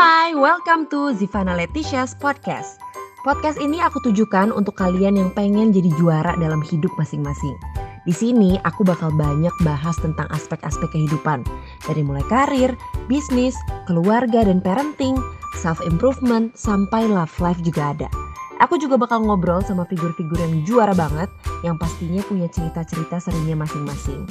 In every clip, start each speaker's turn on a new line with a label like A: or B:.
A: Hai, welcome to Zivana Letitia's podcast. Podcast ini aku tujukan untuk kalian yang pengen jadi juara dalam hidup masing-masing. Di sini aku bakal banyak bahas tentang aspek-aspek kehidupan, dari mulai karir, bisnis, keluarga dan parenting, self-improvement, sampai love life juga ada. Aku juga bakal ngobrol sama figur-figur yang juara banget, yang pastinya punya cerita-cerita serunya masing-masing.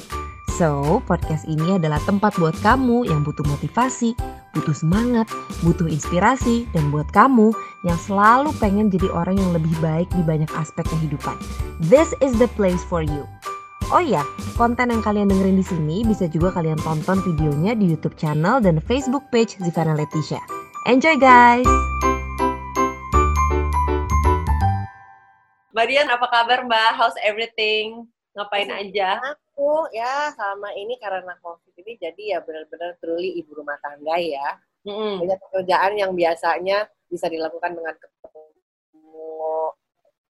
A: So, podcast ini adalah tempat buat kamu yang butuh motivasi, butuh semangat, butuh inspirasi, dan buat kamu yang selalu pengen jadi orang yang lebih baik di banyak aspek kehidupan. This is the place for you. Oh iya, konten yang kalian dengerin di sini bisa juga kalian tonton videonya di YouTube channel dan Facebook page Zivana Leticia. Enjoy guys!
B: Mbak Dian, apa kabar Mbak? How's everything? Ngapain aja?
C: Aku ya sama ini karena COVID ini jadi ya benar-benar truly ibu rumah tangga ya. Banyak pekerjaan yang biasanya bisa dilakukan dengan ketemu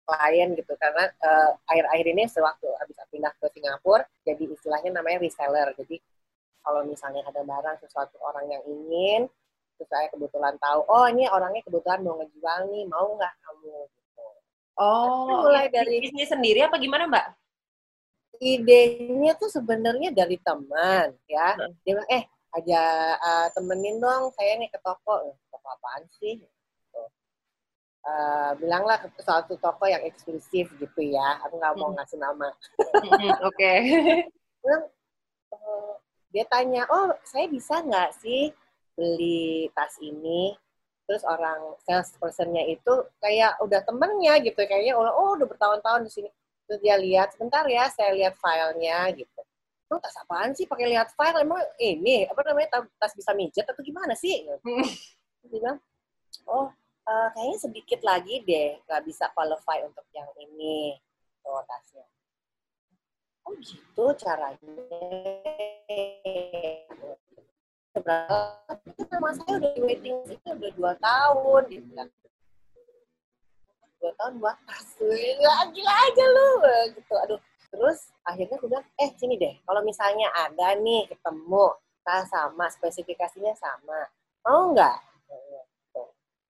C: klien gitu karena eh, akhir-akhir ini sewaktu habis pindah ke Singapura jadi istilahnya namanya reseller. Jadi kalau misalnya ada barang sesuatu orang yang ingin terus saya kebetulan tahu oh ini orangnya kebetulan mau ngejual nih mau nggak kamu gitu.
B: Oh,
C: mulai
B: ini
C: dari-
B: bisnis sendiri apa gimana Mbak?
C: Idenya tuh sebenarnya dari teman ya. Dia bilang eh aja eh, temenin dong saya nih ke toko. Eh, toko apaan sih? Gitu. Eh, bilanglah ke suatu toko yang eksklusif gitu ya. Aku nggak mau
B: Hmm.
C: ngasih nama.
B: Mm-mm, Oke.
C: bilang eh, dia tanya oh saya bisa nggak sih beli tas ini? Terus orang salespersonnya itu kayak udah temennya gitu kayaknya oh udah bertahun-tahun di sini terus dia lihat sebentar ya saya lihat filenya gitu. Lu tas apaan sih pakai lihat file? Emang ini apa namanya tas, bisa mijet atau gimana sih. Terus dia bilang oh eh, kayaknya sedikit lagi deh nggak bisa qualify untuk yang ini. Tuh tasnya. Oh gitu caranya. Seberapa itu nama saya udah waiting list udah dua tahun dia bilang dua tahun buat tas gila, gila aja lu gitu aduh terus akhirnya aku bilang eh sini deh kalau misalnya ada nih ketemu tas sama spesifikasinya sama mau nggak Gitu.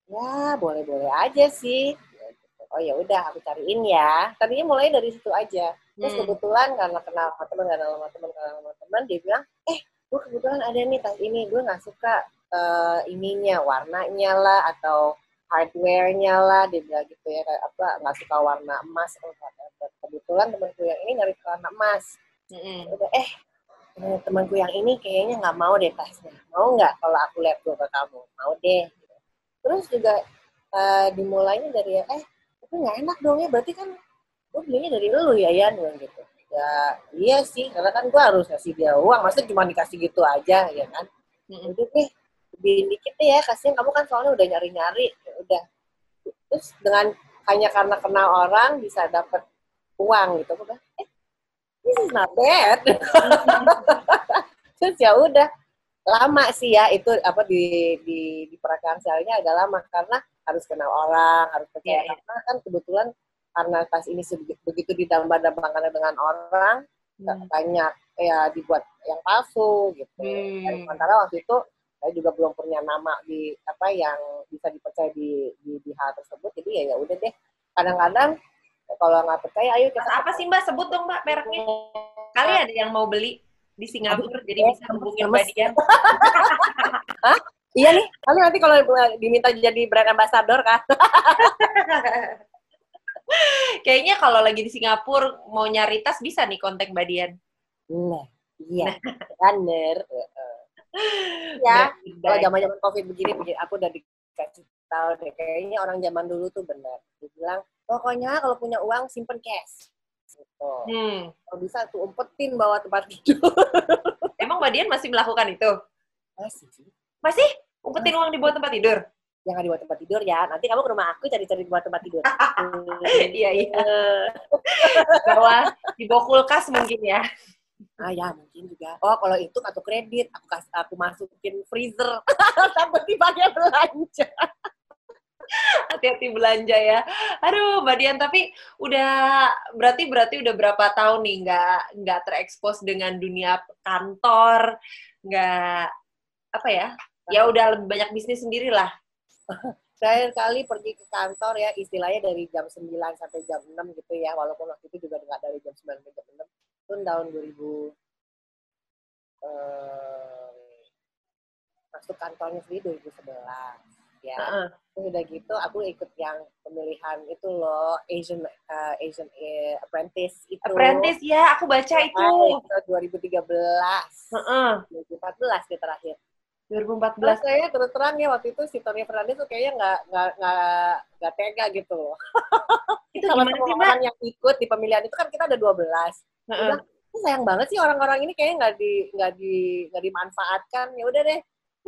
C: ya boleh boleh aja sih Gitu. oh ya udah aku cariin ya tadinya mulai dari situ aja terus
B: Hmm.
C: kebetulan karena kenal sama teman kenal sama teman kenal sama teman dia bilang eh gue kebetulan ada nih tas ini gue nggak suka eh, ininya warnanya lah atau hardware-nya lah dia bilang gitu ya kayak apa nggak suka warna emas oh, kebetulan temanku yang ini nyari warna emas.
B: Mm-mm.
C: udah eh eh, temanku yang ini kayaknya nggak mau deh tasnya mau nggak kalau aku lihat dulu ke kamu? Mau deh. Terus juga eh, dimulainya dari eh tapi nggak enak dong ya berarti kan gue belinya dari lu ya Yan gitu. Ya iya sih karena kan gue harus ngasih dia uang maksudnya cuma dikasih gitu aja ya kan?
B: Mm-mm.
C: udah deh lebih dikit deh ya kasihan kamu kan soalnya udah nyari nyari udah terus dengan hanya karena kenal orang bisa dapat uang gitu bilang eh this is not bad terus ya udah lama sih ya itu apa di di di peragaan seharinya agak lama karena harus kenal orang harus percaya
B: Iya, iya.
C: karena kan kebetulan karena tas ini begitu ditambah-tambahkan dengan orang
B: Hmm.
C: banyak ya dibuat yang palsu gitu.
B: Hmm.
C: Dan sementara waktu itu saya juga belum punya nama di apa yang bisa dipercaya di di, di hal tersebut. Jadi ya ya udah deh. Kadang-kadang kalau nggak percaya, ayo kita
B: apa sih Mbak? Sebut dong Mbak mereknya. Kali ada yang mau beli di Singapura, jadi bisa hubungin Mbak Dian.
C: Iya nih, kali nanti kalau diminta jadi brand ambassador kan.
B: Kayaknya kalau lagi di Singapura mau nyari tas bisa nih kontak Mbak Dian.
C: Nah, iya, bener. Ya, kalau
B: Baik.
C: zaman-zaman covid begini, begini, aku udah dikasih tahu deh. Kayaknya orang zaman dulu tuh benar. Dia bilang, pokoknya kalau punya uang simpen cash. Gitu.
B: Hmm.
C: Kalau bisa tuh umpetin bawa tempat tidur.
B: Emang Mbak Dian masih melakukan itu?
C: Masih sih.
B: Masih? Umpetin uang di bawah tempat tidur?
C: Jangan dibawa tempat tidur ya. Nanti kamu ke rumah aku cari-cari bawah tempat tidur.
B: Iya, iya. Bawa, di bawah kulkas mungkin ya.
C: Ah ya mungkin juga. Oh kalau itu kartu kredit, aku kas, aku masukin freezer. Takut dipakai belanja.
B: Hati-hati belanja ya. Aduh, Mbak Dian, tapi udah berarti berarti udah berapa tahun nih nggak nggak terekspos dengan dunia kantor, nggak apa ya ya udah lebih banyak bisnis sendiri lah.
C: terakhir kali pergi ke kantor ya istilahnya dari jam 9 sampai jam 6 gitu ya walaupun waktu itu juga nggak dari jam 9 sampai jam 6 itu tahun 2000 eh, masuk kantornya sendiri 2011 ya
B: Heeh.
C: Terus udah gitu aku ikut yang pemilihan itu loh Asian eh, Asian eh, Apprentice itu
B: Apprentice ya, aku baca
C: Ah,
B: itu.
C: itu 2013
B: Heeh.
C: 2014 nih terakhir
B: 2014.
C: Terus kayaknya terus terang ya waktu itu si Tony Fernandez tuh kayaknya nggak nggak nggak nggak tega gitu loh.
B: Itu
C: Sama
B: gimana
C: semua
B: sih,
C: orang yang ikut di pemilihan itu kan kita ada 12.
B: Heeh.
C: Udah, "Ini sayang banget sih orang-orang ini kayaknya nggak di nggak di nggak dimanfaatkan. Ya udah deh.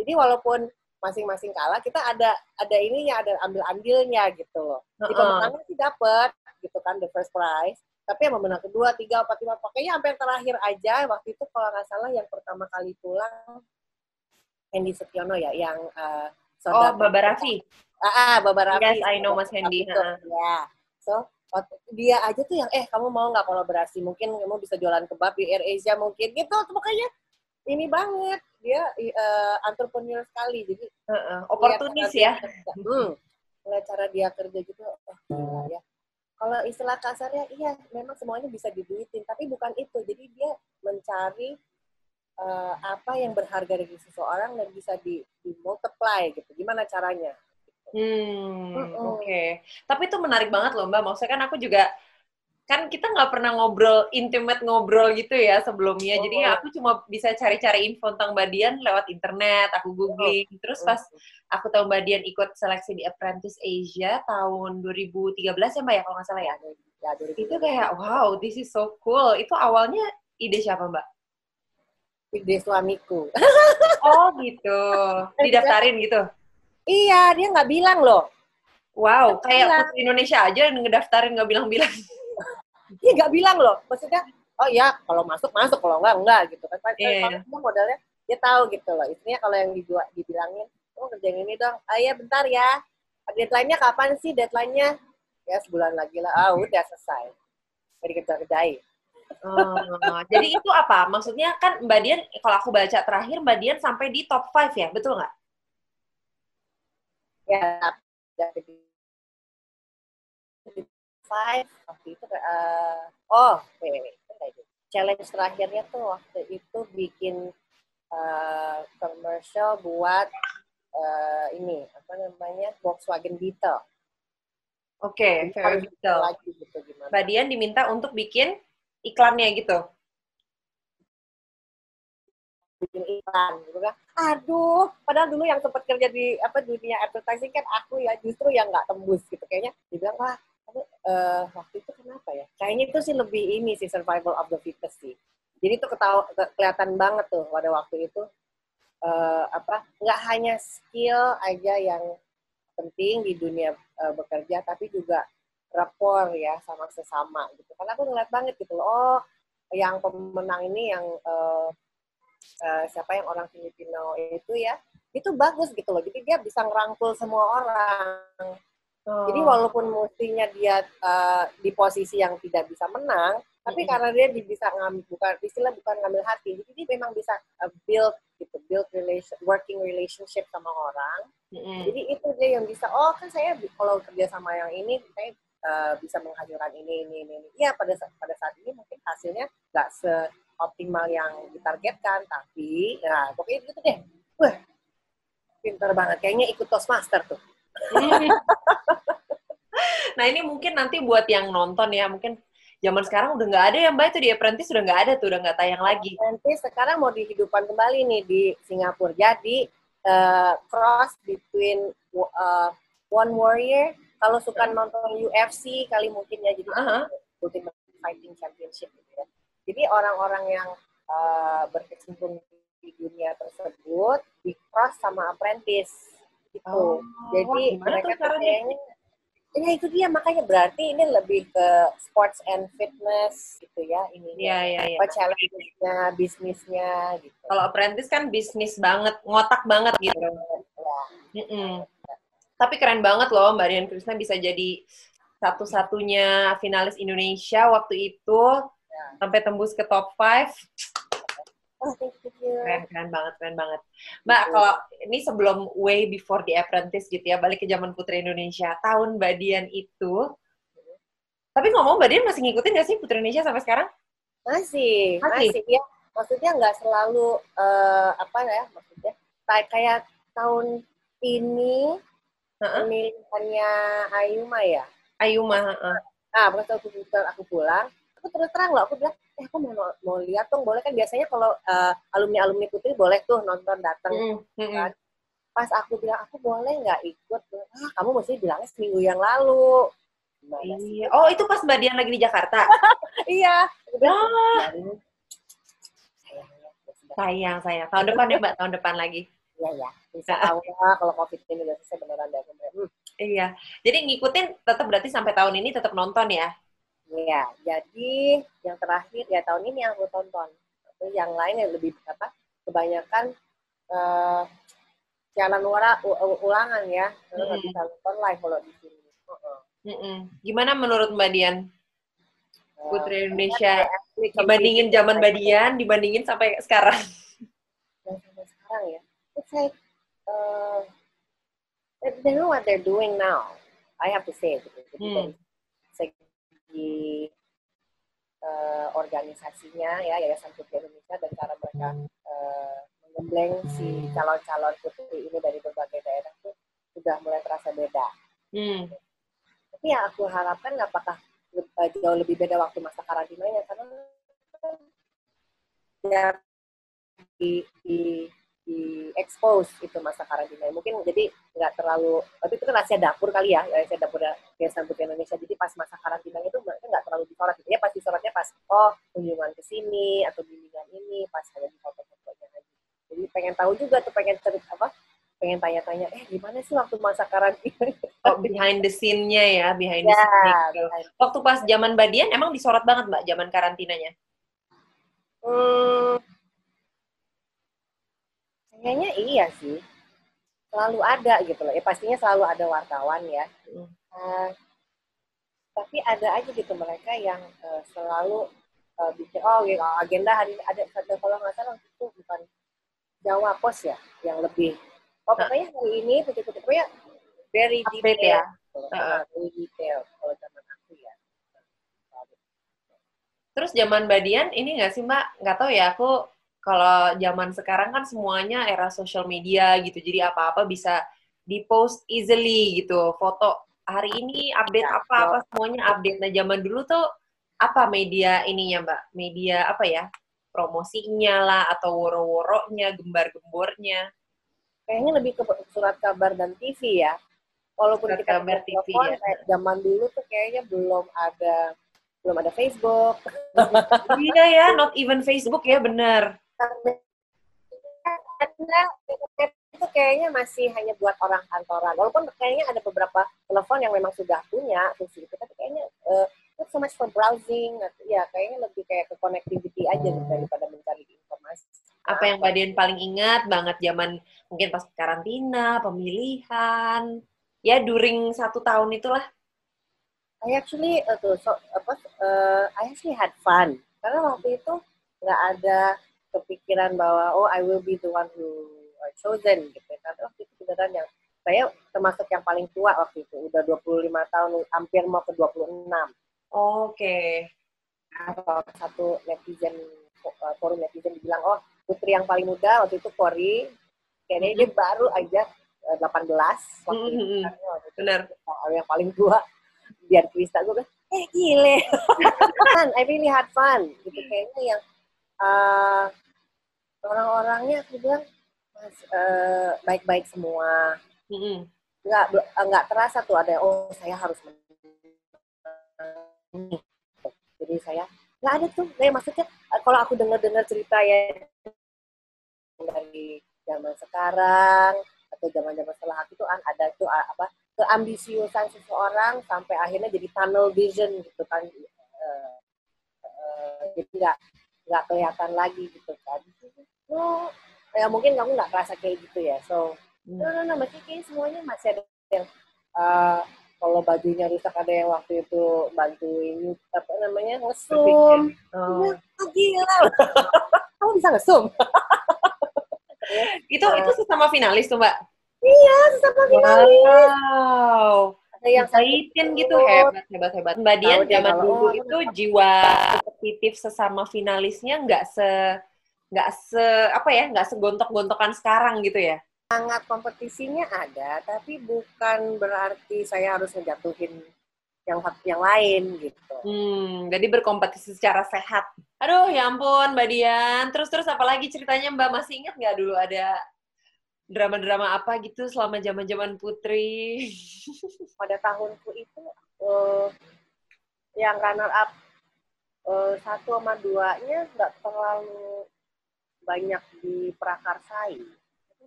C: Jadi walaupun masing-masing kalah, kita ada ada ininya, ada ambil andilnya gitu loh. Di
B: Heeh.
C: pemenangan sih dapet gitu kan the first prize. Tapi yang pemenang kedua, tiga, empat, lima, pokoknya sampai yang terakhir aja waktu itu kalau nggak salah yang pertama kali pulang Hendy Setiono ya, yang uh,
B: Oh, Baba Raffi.
C: Ah, ah, Baba Raffi.
B: Yes, I know Mas Hendy.
C: Ya. So, waktu itu dia aja tuh yang, eh kamu mau nggak kolaborasi? Mungkin kamu bisa jualan kebab di Air Asia mungkin. Gitu, pokoknya ini banget. Dia eh, entrepreneur sekali. Jadi,
B: Heeh.
C: lihat
B: Oportunis ya.
C: kerja. Hmm. Lihat cara dia kerja gitu, oh, ya. Kalau istilah kasarnya, iya memang semuanya bisa diduitin. Tapi bukan itu. Jadi dia mencari eh, apa yang berharga dari seseorang dan bisa di, di multiply gitu. Gimana caranya?
B: Hmm, oke. Tapi itu menarik banget loh Mbak. Maksudnya kan aku juga kan kita nggak pernah ngobrol intimate ngobrol gitu ya sebelumnya. Jadi
C: Oh.
B: aku cuma bisa cari-cari info tentang Mbak Dian lewat internet. Aku googling. Terus pas aku tahu Mbak Dian ikut seleksi di Apprentice Asia tahun 2013 ya Mbak ya kalau nggak salah ya.
C: Ya, dari
B: Itu kayak wow, this is so cool. Itu awalnya ide siapa Mbak?
C: Ide suamiku.
B: Oh gitu. Didaftarin gitu.
C: iya, dia nggak bilang loh.
B: Wow, kayak
C: Bilang.
B: Putri Indonesia aja yang ngedaftarin nggak bilang-bilang.
C: Dia nggak bilang loh. Maksudnya, oh ya kalau masuk masuk, kalau enggak enggak gitu kan. Kan
B: Iya.
C: kalau dia modalnya dia tahu gitu loh. Istrinya kalau yang dibuat dibilangin, oh kerjain ini dong. Ah ya bentar ya. Deadline-nya kapan sih deadline-nya? Ya sebulan lagi lah. Ah udah selesai. Jadi kerja-kerjain.
B: Oh, jadi itu apa? Maksudnya kan Mbak Dian, kalau aku baca terakhir Mbak Dian sampai di top 5 ya, betul nggak?
C: Ya, dari five waktu itu eh, oh wait, wait, wait, bentar itu. challenge terakhirnya tuh waktu itu bikin eh, commercial buat eh, ini apa namanya Volkswagen Beetle
B: Oke,
C: harus
B: detail.
C: lagi gitu gimana
B: Mbak Dian diminta untuk bikin iklannya gitu.
C: bikin iklan gitu kan. Aduh padahal dulu yang sempat kerja di apa dunia advertising kan aku ya justru yang nggak tembus gitu. Kayaknya dibilang wah kamu eh, waktu itu kenapa ya? Kayaknya itu sih lebih ini sih survival of the fittest sih. Jadi itu ketawa ke- kelihatan banget tuh pada waktu itu eh, apa nggak hanya skill aja yang penting di dunia eh, bekerja tapi juga rapport ya sama sesama gitu karena aku ngeliat banget gitu loh oh yang pemenang ini yang eh, eh, siapa yang orang Filipino itu ya itu bagus gitu loh jadi dia bisa ngerangkul semua orang
B: Oh.
C: jadi walaupun mestinya dia eh, di posisi yang tidak bisa menang tapi
B: Mm-mm.
C: karena dia di- bisa ngambil bukan istilah bukan ngambil hati jadi dia memang bisa eh, build gitu build relation working relationship sama orang
B: Mm-mm.
C: jadi itu dia yang bisa oh kan saya kalau kerja sama yang ini saya eh, bisa menghasilkan ini ini ini ini. Iya pada pada saat ini mungkin hasilnya nggak seoptimal yang ditargetkan tapi nah pokoknya gitu deh. Wah pintar banget. Kayaknya ikut Toastmaster tuh.
B: Nah ini mungkin nanti buat yang nonton ya, mungkin zaman sekarang udah nggak ada ya Mbak. Itu di Apprentice udah nggak ada tuh, udah nggak tayang lagi.
C: nanti sekarang mau dihidupkan kembali nih di Singapura. Jadi eh, cross between eh, One Warrior kalau suka nonton UFC kali mungkin ya jadi
B: Aha.
C: Ultimate Fighting Championship gitu ya. Jadi orang-orang yang uh, berkecimpung di dunia tersebut di cross sama apprentice gitu.
B: Oh,
C: Jadi
B: wah,
C: mereka kayaknya Ya itu dia makanya berarti ini lebih ke sports and fitness gitu ya ini.
B: Iya, iya, iya.
C: Apa challenge-nya, bisnisnya gitu.
B: Kalau Apprentice kan bisnis banget, ngotak banget gitu.
C: Ya.
B: Mm-mm. Tapi keren banget loh Mbak Dian Krisna bisa jadi satu-satunya finalis Indonesia waktu itu
C: Ya.
B: sampai tembus ke top 5.
C: Oh, thank you.
B: Keren, keren banget, keren banget. Mbak, kalau ini sebelum way before the apprentice gitu ya, balik ke zaman Putri Indonesia. Tahun Mbak Dian itu, tapi ngomong Mbak Dian masih ngikutin gak sih Putri Indonesia sampai sekarang?
C: Masih,
B: Masih?
C: masih, ya. Maksudnya nggak selalu eh, apa ya maksudnya kayak kayak tahun ini. Pemilihannya Ayuma ya.
B: Ayuma, heeh.
C: Nah, pas aku pulang, aku pulang, aku terus terang loh, aku bilang, eh aku mau mau lihat dong, boleh kan biasanya kalau alumni alumni putri boleh tuh nonton datang.
B: Mm, mm, mm.
C: Pas aku bilang aku boleh nggak ikut, ah kamu mesti bilangnya seminggu yang lalu. Gimana sih?
B: Iya. Oh, itu pas Mbak Dian lagi di Jakarta.
C: Iya.
B: Ah.
C: "Biarin. Sayangnya, ya.
B: Sayang, sayang. Tahun depan ya, Mbak. Tahun depan lagi.
C: Iya ya, insya Allah kalau covid ini udah selesai beneran bilang, "Hmm,
B: Iya. Jadi ngikutin tetap berarti sampai tahun ini tetap nonton ya?
C: Iya, jadi yang terakhir ya tahun ini yang aku tonton. Tapi yang lain yang lebih apa? Kebanyakan eh siaran ura, ulangan ya, karena nggak
B: Hmm.
C: bisa nonton live kalau di sini. Heeh.
B: Mm-mm. Gimana menurut Mbak Dian?
C: Eh,
B: Putri Indonesia dibandingin
C: YouTube,
B: zaman Mbak Dian, dibandingin sampai sekarang.
C: sampai sekarang ya, it's like uh, they- they know what they're doing now. I have to say gitu. Jadi
B: Hmm.
C: dari segi eh, organisasinya ya Yayasan Putri Indonesia dan cara mereka eh, menggembleng si calon-calon putri ini dari berbagai daerah itu sudah mulai terasa beda.
B: Hmm.
C: Tapi yang aku harapkan apakah eh, jauh lebih beda waktu masa karantinanya karena ya di, di, di expose itu masa karantina mungkin jadi nggak terlalu tapi itu kan rahasia dapur kali ya rahasia dapur Yayasan Putri Indonesia jadi pas masa karantina itu mereka nggak terlalu disorot gitu ya pas disorotnya pas oh kunjungan ke sini atau bimbingan ini pas hanya di foto-fotonya aja jadi pengen tahu juga tuh pengen cerita apa pengen tanya-tanya eh gimana sih waktu masa karantina
B: Oh, behind the scene-nya ya, behind the
C: ya
B: scene. gitu. Waktu pas zaman Mbak Dian, emang disorot banget Mbak, zaman karantinanya?
C: Hmm, kayaknya iya sih. Selalu ada gitu loh. Ya pastinya selalu ada wartawan ya.
B: Hmm.
C: Eh, tapi ada aja gitu mereka yang eh, selalu eh, bikin oh gitu, agenda hari ini ada kalau nggak salah itu bukan Jawa Pos ya yang lebih oh pokoknya hari ini titik-titik pokoknya very
B: Update
C: detail
B: ya?
C: gitu.
B: Heeh.
C: Ah, very detail kalau zaman aku ya
B: Terus zaman Mbak Dian, ini nggak sih Mbak? Nggak tahu ya, aku kalau zaman sekarang kan semuanya era social media gitu, jadi apa-apa bisa di-post easily gitu. Foto hari ini update
C: Ya,
B: apa-apa semuanya update. Nah zaman dulu tuh apa media ininya Mbak? Media apa ya? Promosinya lah, atau woro-woronya, gembar-gembornya.
C: kayaknya lebih ke surat kabar dan TV ya. Walaupun
B: Surat
C: kita
B: kabar TV,
C: telepon,
B: ya.
C: kayak zaman dulu tuh kayaknya belum ada belum ada Facebook.
B: Iya ya, not even Facebook ya, bener.
C: Karena itu kayaknya masih hanya buat orang kantoran. Walaupun kayaknya ada beberapa telepon yang memang sudah punya fungsi itu, tapi kayaknya eh, not so much for browsing. Ya, kayaknya lebih kayak ke connectivity aja gitu, daripada mencari informasi.
B: Apa yang Mbak Dian paling ingat banget zaman mungkin pas karantina, pemilihan, ya during satu tahun itulah.
C: I actually uh, tuh, so, apa uh, I actually had fun karena waktu itu nggak ada kepikiran bahwa oh I will be the one who are chosen gitu karena waktu itu beneran yang saya termasuk yang paling tua waktu itu udah 25 tahun hampir mau ke 26
B: Oke.
C: Nah, satu netizen uh, forum netizen dibilang oh putri yang paling muda waktu itu Kori kayaknya dia baru aja uh, 18 waktu itu
B: Mhm.
C: Karena waktu itu
B: Benar.
C: yang paling tua biar Krista gue bilang eh gile I really had fun gitu kayaknya yang uh, orang-orangnya aku bilang mas uh, baik-baik semua
B: Mm-mm.
C: nggak nggak terasa tuh ada yang, oh saya harus menang. jadi saya nggak ada tuh nah, maksudnya uh, kalau aku dengar-dengar cerita ya dari zaman sekarang atau zaman-zaman setelah aku tuh an- ada tuh uh, apa keambisiusan seseorang sampai akhirnya jadi tunnel vision gitu kan Eh, eh, jadi nggak nggak kelihatan lagi gitu kan. No ya mungkin kamu nggak kerasa kayak gitu ya so. No no no masih kayak semuanya masih ada yang eh, kalau bajunya rusak ada yang waktu itu bantuin apa namanya ngesum.
B: Oh.
C: Ya, ah, gila. Kamu bisa ngesum?
B: Itu itu sesama finalis tuh mbak?
C: Iya, sesama finalis.
B: wow
C: yang
B: Exciting gitu hebat hebat hebat mbak Dian zaman dulu
C: oh,
B: itu jiwa kompetitif sesama finalisnya nggak se nggak se apa ya nggak segontok-gontokan sekarang gitu ya
C: sangat kompetisinya ada, tapi bukan berarti saya harus ngejatuhin yang yang lain gitu.
B: Hmm, jadi berkompetisi secara sehat. Aduh, ya ampun, Mbak Dian. Terus-terus apalagi ceritanya Mbak masih ingat nggak dulu ada drama-drama apa gitu selama zaman-zaman Putri?
C: Pada tahunku itu eh, yang runner up eh, satu sama duanya nggak terlalu banyak diprakarsai.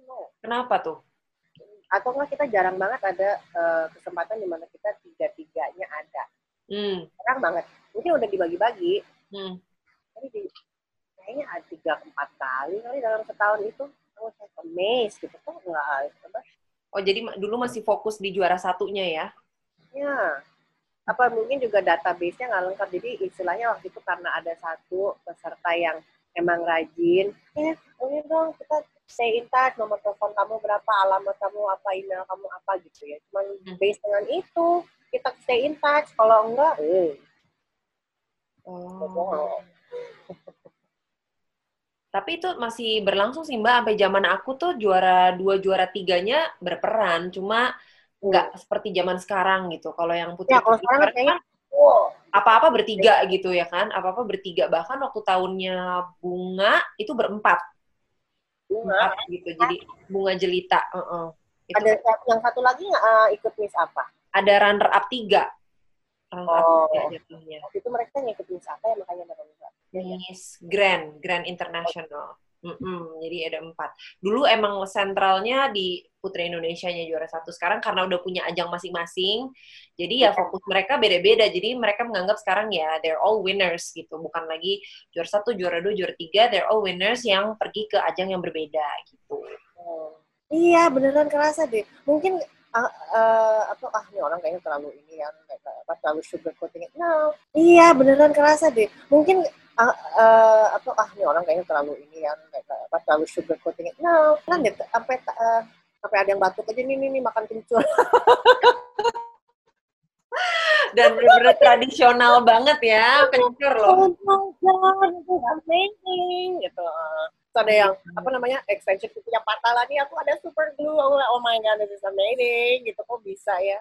C: No.
B: Kenapa tuh?
C: Atau enggak kita jarang banget ada eh, kesempatan di mana kita tiga-tiganya ada.
B: Hmm,
C: Jarang banget. Mungkin udah dibagi-bagi,
B: hmm.
C: tapi di, kayaknya ada tiga empat kali kali dalam setahun itu. Amazed gitu kok nggak apa
B: Oh, jadi dulu masih fokus di juara satunya ya?
C: Ya, apa mungkin juga database-nya nggak lengkap. Jadi istilahnya waktu itu karena ada satu peserta yang emang rajin, eh ini dong kita stay in touch, nomor telepon kamu berapa, alamat kamu apa, email kamu apa gitu ya. Cuman
B: Hmm.
C: based dengan itu kita stay in touch. Kalau enggak, eh,
B: Oh. Tapi itu masih berlangsung sih Mbak, sampai zaman aku tuh juara dua, juara tiganya berperan, cuma nggak seperti zaman sekarang gitu. Kalau yang Putri
C: ya kalau sekarang kayaknya,
B: kan
C: wow,
B: apa-apa bertiga gitu ya kan, apa-apa bertiga. Bahkan waktu tahunnya Bunga itu berempat,
C: bunga.
B: empat gitu. Jadi Bunga Jelita, heeh. Itu
C: Ada yang satu lagi nggak eh, ikut Miss apa?
B: ada runner up tiga, runner up
C: Oh.
B: tiga jatuhnya.
C: Waktu itu mereka ngikut Miss apa ya makanya mereka.
B: Miss Grand, Grand International. Mm-mm, jadi ada empat. Dulu emang sentralnya di Putri Indonesia-nya juara satu. Sekarang karena udah punya ajang masing-masing, jadi ya fokus mereka beda-beda. Jadi mereka menganggap sekarang ya they're all winners gitu. Bukan lagi juara satu, juara dua, juara tiga, they're all winners yang pergi ke ajang yang berbeda gitu.
C: Oh. Iya, beneran kerasa deh. Mungkin ah, eh, apa ah ini orang kayaknya terlalu ini ya, apa terlalu sugar coating. No. Iya, beneran kerasa deh. Mungkin ah, eh, apa ah ini orang kayaknya terlalu ini ya, kayak apa terlalu sugar coating. No. Kan deh sampai eh, sampai ada yang batuk aja nih nih, nih makan kencur.
B: Dan bener-bener tradisional banget ya, kencur loh.
C: Oh my god, itu amazing gitu. Terus ada yang apa namanya extension kukunya patah lah nih aku ada super glue. Aku like, oh my god, this is amazing gitu. Kok bisa ya?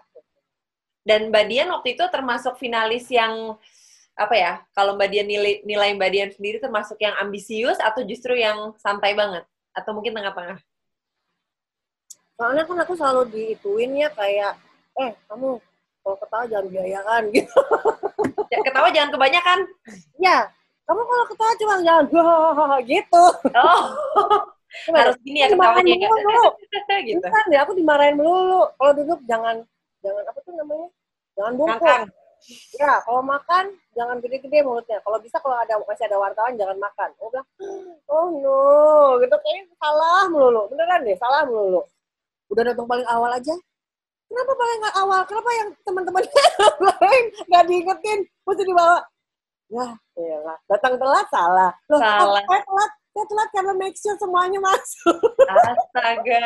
B: Dan Mbak Dian waktu itu termasuk finalis yang apa ya? Kalau Mbak Dian nilai, nilai Mbak Dian sendiri termasuk yang ambisius atau justru yang santai banget? Atau mungkin tengah-tengah?
C: Soalnya kan aku selalu diituin ya kayak, eh kamu kalau ketawa jangan biayakan gitu.
B: Ya, Ketawa jangan kebanyakan.
C: ya, kamu kalau ketawa cuma jangan gitu.
B: Oh, harus gini ya ketawanya ya. Gitu.
C: Bukan ya, aku dimarahin melulu. Kalau duduk jangan, jangan apa tuh namanya? Jangan bungkuk. Ya, kalau makan jangan gede-gede mulutnya. Kalau bisa kalau ada masih ada wartawan jangan makan. Oh, bilang, oh no, gitu kayaknya salah melulu. Beneran deh, salah melulu. Udah datang paling awal aja. Kenapa paling awal? Kenapa yang teman-teman yang lain nggak diingetin? Mesti dibawa. Ya, iyalah. Datang telat salah. Loh,
B: Salah.
C: Saya telat, saya telat karena make sure semuanya masuk.
B: Astaga.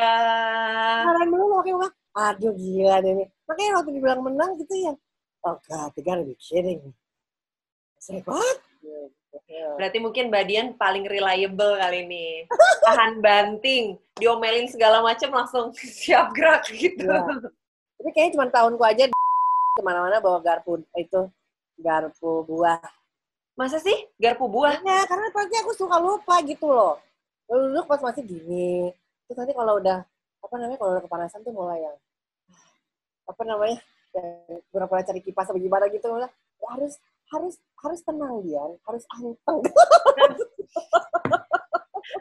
C: Marahin melulu makanya aduh gila deh ini. Makanya waktu dibilang menang gitu ya, oh god, you gotta be kidding. Saya what?
B: Berarti mungkin Mbak Dian paling reliable kali ini. Tahan banting, diomelin segala macam langsung siap gerak gitu.
C: Iya. Tapi kayaknya cuma tahunku aja ke mana-mana bawa garpu itu garpu buah.
B: Masa sih garpu buah?
C: Ya, karena pasti aku suka lupa gitu loh. Lalu dulu pas masih gini, terus nanti kalau udah apa namanya kalau udah kepanasan tuh mulai yang apa namanya pura-pura cari kipas apa gimana gitu lah. Ya, harus harus harus tenang Dian, harus anteng.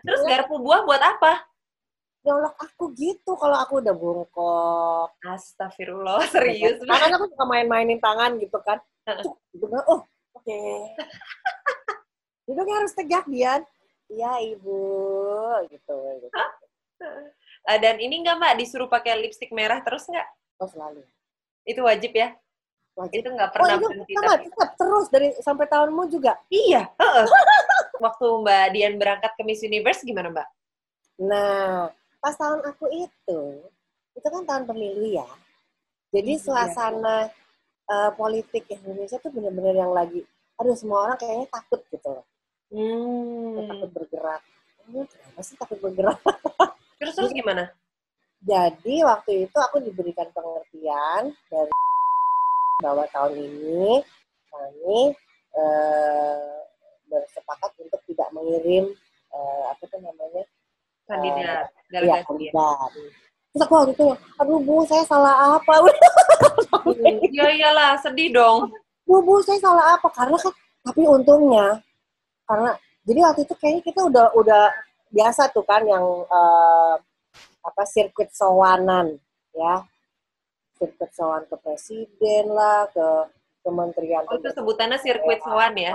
B: Terus garpu buah buat apa?
C: Nyolok aku gitu kalau aku udah bungkok.
B: Astagfirullah, serius.
C: Karena aku suka main-mainin tangan gitu kan. Cuk, gitu kan. Oh, oke. Duduknya harus tegak Dian. Iya ibu, gitu. gitu.
B: Eh, Dan ini nggak Mbak disuruh pakai lipstick merah terus nggak?
C: Oh selalu.
B: Itu wajib ya?
C: Wajib.
B: Itu nggak
C: Oh
B: pernah
C: itu
B: berhenti.
C: sama,
B: tapi-
C: tetap terus dari sampai tahunmu juga.
B: Iya. Waktu Mbak Dian berangkat ke Miss Universe gimana Mbak?
C: Nah, pas tahun aku itu, itu kan tahun pemilu ya. Jadi
B: Iya.
C: suasana eh, politik Indonesia tuh bener-bener yang lagi, aduh semua orang kayaknya takut gitu loh.
B: Hmm.
C: Takut bergerak. Hmm, kenapa sih takut bergerak?
B: Terus terus gimana?
C: Jadi waktu itu aku diberikan pengertian dari bahwa tahun ini kami eh, bersepakat untuk tidak mengirim eh, apa tuh namanya
B: Kandidat, delegasi. ya?
C: kandidat. Terus aku waktu itu, aduh bu saya salah apa?
B: Iya iyalah, sedih dong.
C: bu bu saya salah apa? Karena kan tapi untungnya karena jadi waktu itu kayaknya kita udah udah biasa tuh kan yang eh, apa sirkuit sowanan ya sirkuit sowan ke presiden lah ke kementerian
B: Oh, itu sebutannya sirkuit sowan ya?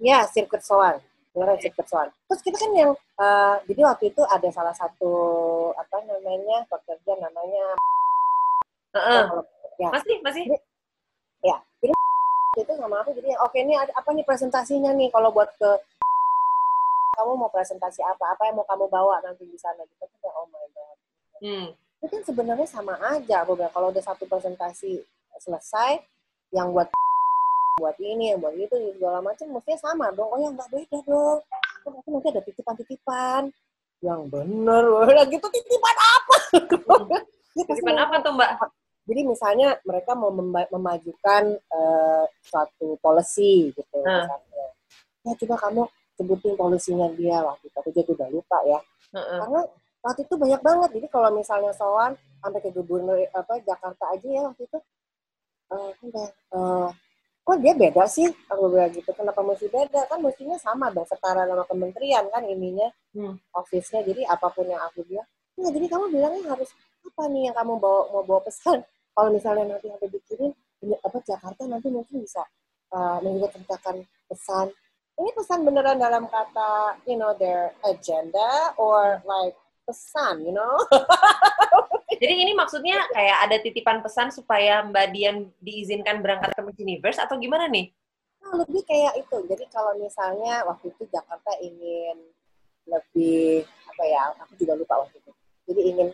C: ya sirkuit sowan beneran sirkuit sowan terus kita kan yang eh, jadi waktu itu ada salah satu apa namanya pekerja namanya
B: Heeh.
C: ya
B: Masih, masih.
C: ya jadi itu sama aku jadi oke ini ada apa nih presentasinya nih kalau buat ke kamu mau presentasi apa? Apa yang mau kamu bawa nanti di sana? Gitu. Kan oh my god.
B: Hmm.
C: itu kan sebenarnya sama aja aku bilang kalau udah satu presentasi selesai yang buat buat ini yang buat itu segala macam mestinya sama dong. Oh ya nggak beda dong. Kan aku nanti ada titipan-titipan. Yang bener lah gitu titipan apa?
B: Titipan apa tuh, Mbak?
C: jadi misalnya mereka mau memajukan eh, suatu policy gitu
B: Nah.
C: misalnya. Ya coba kamu sebutin polisinya dia waktu itu aku juga udah lupa ya.
B: Heeh.
C: Karena waktu itu banyak banget. Jadi kalau misalnya soal sampai ke gubernur apa Jakarta aja ya waktu itu eh udah eh, kok dia beda sih aku bilang gitu kenapa mesti beda kan mestinya sama dong setara nama kementerian kan ininya
B: Hmm.
C: office-nya jadi apa pun yang aku bilang nah jadi kamu bilangnya harus apa nih yang kamu bawa mau bawa pesan kalau misalnya nanti sampai dikirim ini apa Jakarta nanti mungkin bisa uh, menceritakan pesan ini pesan beneran dalam kata you know their agenda or like pesan you know
B: Jadi ini maksudnya kayak ada titipan pesan supaya Mbak Dian diizinkan berangkat ke Miss Universe atau gimana nih?
C: Nah, lebih kayak itu. Jadi kalau misalnya waktu itu Jakarta ingin lebih apa ya? Aku juga lupa waktu itu. Jadi ingin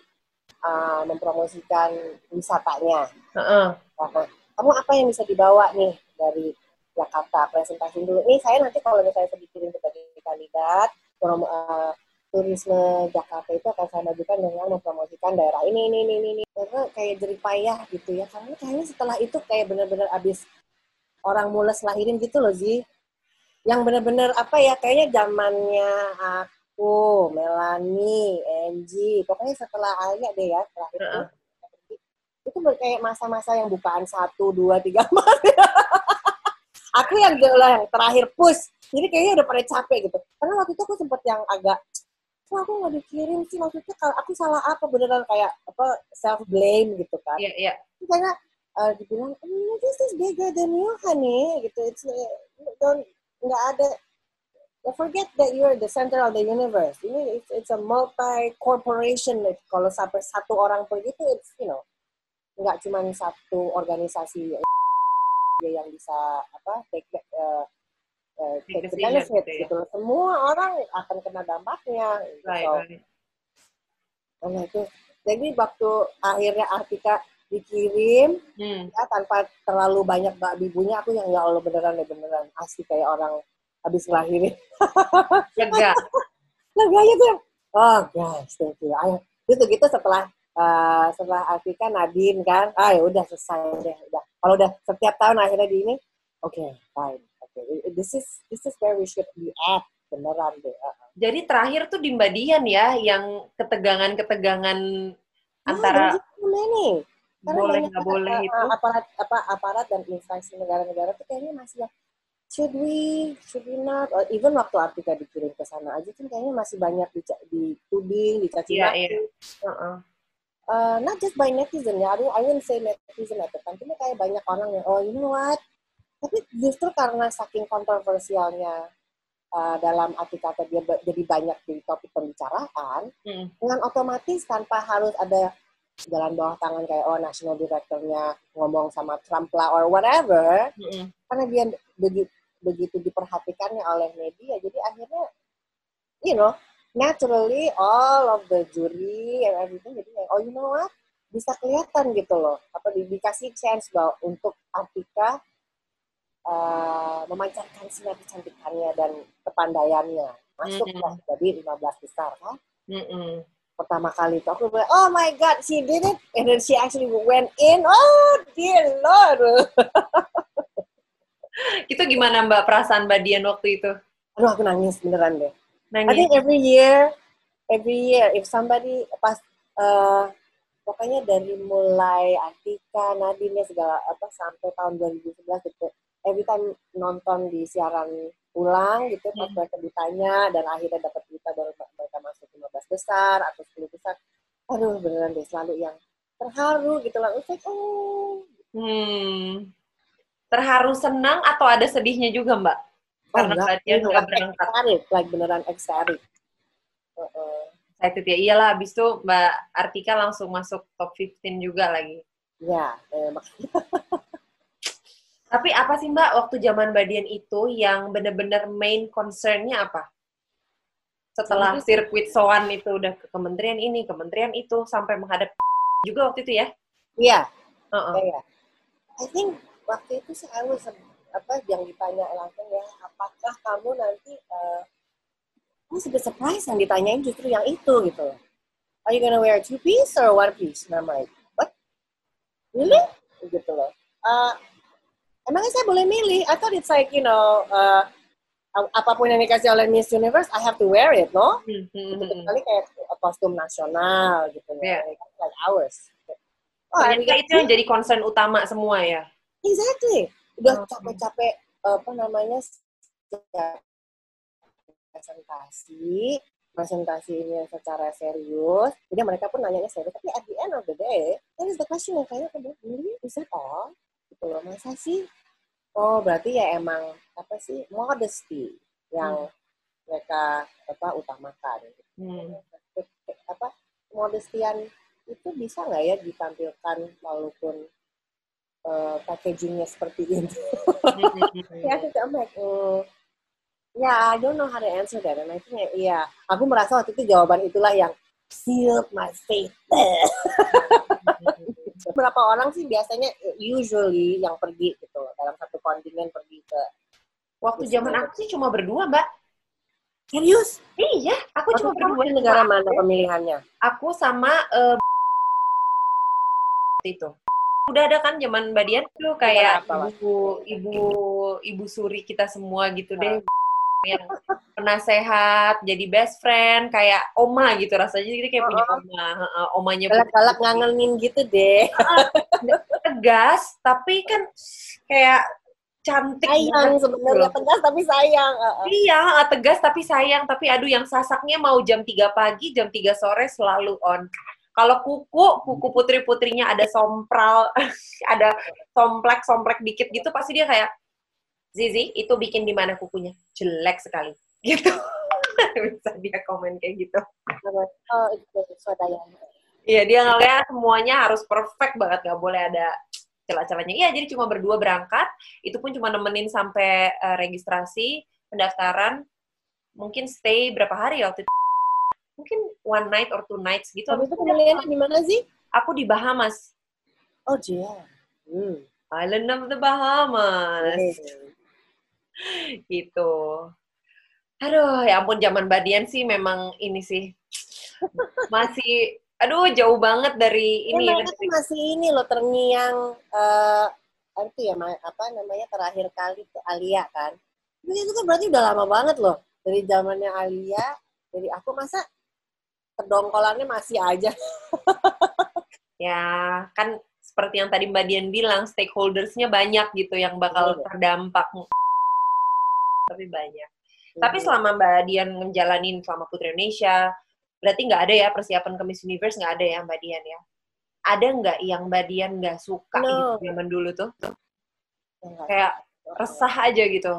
C: uh, mempromosikan wisatanya.
B: Heeh.
C: Karena kamu apa yang bisa dibawa nih dari Jakarta presentasi dulu. Nih saya nanti kalau misalnya dikirim sebagai kandidat promo, uh, turisme Jakarta itu akan saya majukan dengan mempromosikan daerah ini ini ini ini. Karena kayak jerih payah gitu ya. Karena kayaknya setelah itu kayak benar-benar abis orang mules lahirin gitu loh Zi. Yang benar-benar apa ya kayaknya zamannya aku, Melanie, Angie, pokoknya setelah Alia deh ya terakhir itu.
B: Heeh.
C: Itu ber- kayak masa-masa yang bukaan satu, dua, tiga, empat. aku yang lah yang terakhir push. Jadi kayaknya udah pada capek gitu. Karena waktu itu aku sempet yang agak kok aku nggak dikirim sih. Maksudnya kalau aku salah apa beneran kayak apa self blame gitu kan.
B: Iya, iya.
C: Terus karena uh, dibilang "Mm, this is bigger than you honey. Gitu. It's uh, don't nggak ada forget that you're the center of the universe. Ini it's, it's a multi corporation kalau sampai satu orang pergi itu it's you know nggak cuma satu organisasi yang bisa apa take back, uh, uh,
B: Take
C: the benefit
B: gitu ya.
C: gitu semua orang akan kena dampaknya gitu.
B: Right,
C: So,
B: right.
C: Nah, itu. Jadi waktu akhirnya Artika dikirim
B: Hmm.
C: ya, tanpa terlalu banyak bak bibunya aku yang ya Allah beneran deh beneran asli kayak orang habis ngelahirin.
B: Lega.
C: Leganya tuh oh guys thank you. Ayo gitu gitu setelah eh, setelah Artika Nadine kan, ah ya udah selesai deh udah. Kalau udah setiap tahun akhirnya di ini, oke fine, oke this is this is where we should be at beneran deh. Uh,
B: Jadi terakhir tuh di Mbak Dian ya yang ketegangan-ketegangan antara
C: nih. Karena
B: boleh nggak boleh
C: uh,
B: itu.
C: uh, aparat apa aparat dan instansi negara-negara tuh kayaknya masih yang should we should we not or even waktu Artika dikirim ke sana aja kan kayaknya masih banyak dica- dituding dicaci
B: Iya,
C: maki
B: iya. Heeh.
C: Uh, not just by netizen ya I, I wouldn't say netizen at the time cuma kayak banyak orang yang oh you know what tapi justru karena saking kontroversialnya uh, dalam arti kata dia jadi banyak di topik pembicaraan
B: Hmm.
C: dengan otomatis tanpa harus ada jalan bawah tangan kayak oh national directornya ngomong sama Trump lah or whatever
B: Mm-mm.
C: karena dia begitu begitu diperhatikannya oleh media jadi akhirnya you know naturally all of the jury and everything jadi oh you know what? Bisa kelihatan gitu loh. Apa di- dikasih chance bahwa untuk Artika uh, memancarkan sinar kecantikannya dan kepandaiannya. Masuk
B: Mhm.
C: lah jadi 15 besar kan?
B: Mm-mm.
C: pertama kali itu aku bilang oh my god she did it! And then she actually went in. Oh dear lord!
B: Itu gimana Mbak? Perasaan Mbak Dian waktu itu?
C: aduh aku nangis beneran deh I
B: Nangis.
C: think every year, every year, if somebody pas uh, pokoknya dari mulai Atika, Nadine segala apa sampai tahun 2011 gitu, every time nonton di siaran ulang gitu, pas
B: Hmm.
C: mereka ditanya dan akhirnya dapat berita baru mereka masuk 15 besar atau 10 besar, aduh beneran deh selalu yang terharu gitu lah, oh,
B: Hmm. Terharu senang atau ada sedihnya juga Mbak? Karena
C: enggak,
B: Mbak Dian
C: ini
B: nggak berangkat.
C: ecstatic, like beneran ecstatic. Uh-uh.
B: Excited ya. Iyalah, abis itu Mbak Artika langsung masuk top 15 juga lagi.
C: Ya, eh,
B: Tapi apa sih Mbak waktu zaman Mbak Dian itu yang bener-bener main concernnya apa? Setelah sirkuit soan itu udah ke kementerian ini, kementerian itu, sampai menghadap juga waktu itu ya?
C: Iya,
B: Heeh.
C: Iya. I think waktu itu sih I was apa yang ditanya langsung ya, apakah kamu nanti uh, aku sedikit surprise yang ditanyain justru yang itu gitu. Are you gonna wear two piece or one piece? And I'm like, what? Really? Gitu loh. Uh, emangnya saya boleh milih? I thought it's like, you know, uh, apa pun yang dikasih oleh Miss Universe, I have to wear it, no?
B: Hmm, hmm,
C: Gitu, kayak kostum nasional gitu ya, like ours. Oh,
B: Ternyata itu yang jadi concern utama semua ya?
C: Exactly. Udah
B: Oke.
C: capek-capek apa namanya presentasi, presentasi ini secara serius. Jadi mereka pun nanyanya serius. Tapi at the end of the day, that is the question yang kayaknya bilang, really? Is that all? Gitu loh. Masa sih? Oh, berarti ya emang apa sih? Modesty yang mereka apa utamakan.
B: Hmm.
C: Apa modestian itu bisa nggak ya ditampilkan walaupun uh, packagingnya seperti ini? ya aku kayak like, mm, ya I don't know how to answer that and I think ya, iya aku merasa waktu itu jawaban itulah yang sealed my fate berapa orang sih biasanya usually yang pergi gitu dalam satu kontingen pergi ke
B: Waktu zaman aku sih cuma berdua, Mbak.
C: serius
B: Iya, aku
C: Waktu
B: cuma
C: itu
B: berdua.
C: di negara mana pemilihannya
B: Aku sama eh, itu. Udah ada kan zaman Mbak Dian tuh kayak
C: apa,
B: ibu ibu ibu suri kita semua gitu deh yang penasehat jadi best friend kayak oma gitu rasanya jadi kayak punya oma Heeh, omanya
C: galak-galak ngangenin gitu deh
B: tegas tapi kan kayak cantik
C: sayang
B: banget
C: sebenarnya
B: gitu.
C: tegas tapi sayang Uh, uh.
B: Iya, tegas tapi sayang. Tapi aduh yang sasaknya mau jam 3 pagi, jam 3 sore selalu on. Kalau kuku, kuku putri-putrinya ada sompral, ada somplek-somplek dikit gitu, pasti dia kayak, Zizi, itu bikin di mana kukunya? Jelek sekali. Gitu. Bisa dia komen kayak gitu.
C: oh itu
B: Iya, dia ngeliat semuanya harus perfect banget, nggak boleh ada celah-celahnya. Iya, jadi cuma berdua berangkat, itu pun cuma nemenin sampai eh, registrasi, pendaftaran, mungkin stay berapa hari ya waktu itu? Mungkin one night or two nights gitu.
C: tapi itu pemilihannya di mana sih
B: Aku di Bahamas,
C: oh dia hmm.
B: Island of the Bahamas, gitu. Aduh, ya ampun zaman Badian sih memang ini sih masih, aduh jauh banget dari
C: Ya,
B: ini.
C: tuh masih ini loh terngiang eh itu ya apa namanya terakhir kali ke Alia kan. Itu, itu kan berarti udah lama banget loh dari zamannya Alia. Dari aku masa kedongkolannya masih aja.
B: Ya, kan seperti yang tadi Mbak Dian bilang, stakeholders-nya banyak gitu yang bakal
C: Betul.
B: terdampak. Tapi banyak. Tapi selama Mbak Dian ngejalanin selama Putri Indonesia, berarti nggak ada ya persiapan ke Miss Universe, nggak ada ya Mbak Dian ya? Ada nggak yang Mbak Dian nggak suka
C: No.
B: gitu zaman dulu tuh?
C: Enggak.
B: Kayak resah aja gitu.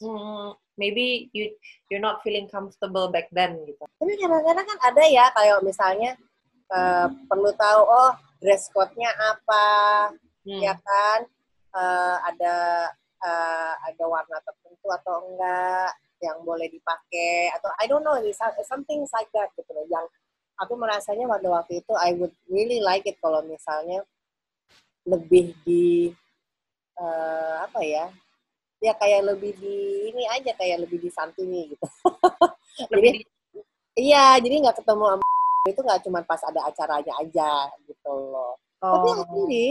B: Hmm, maybe you you're not feeling comfortable back then gitu.
C: Tapi kadang-kadang kan ada ya kayak misalnya eh, perlu tahu oh dress code-nya apa,
B: Hmm.
C: ya kan? Eh, ada eh, ada warna tertentu atau enggak. yang boleh dipakai atau I don't know something like that gitu loh yang aku merasanya pada waktu itu I would really like it kalau misalnya lebih di uh, apa ya ya kayak lebih di ini aja kayak lebih disantuni gitu. Jadi iya jadi nggak ketemu sama itu nggak cuma pas ada acaranya aja gitu loh. Oh. tapi actually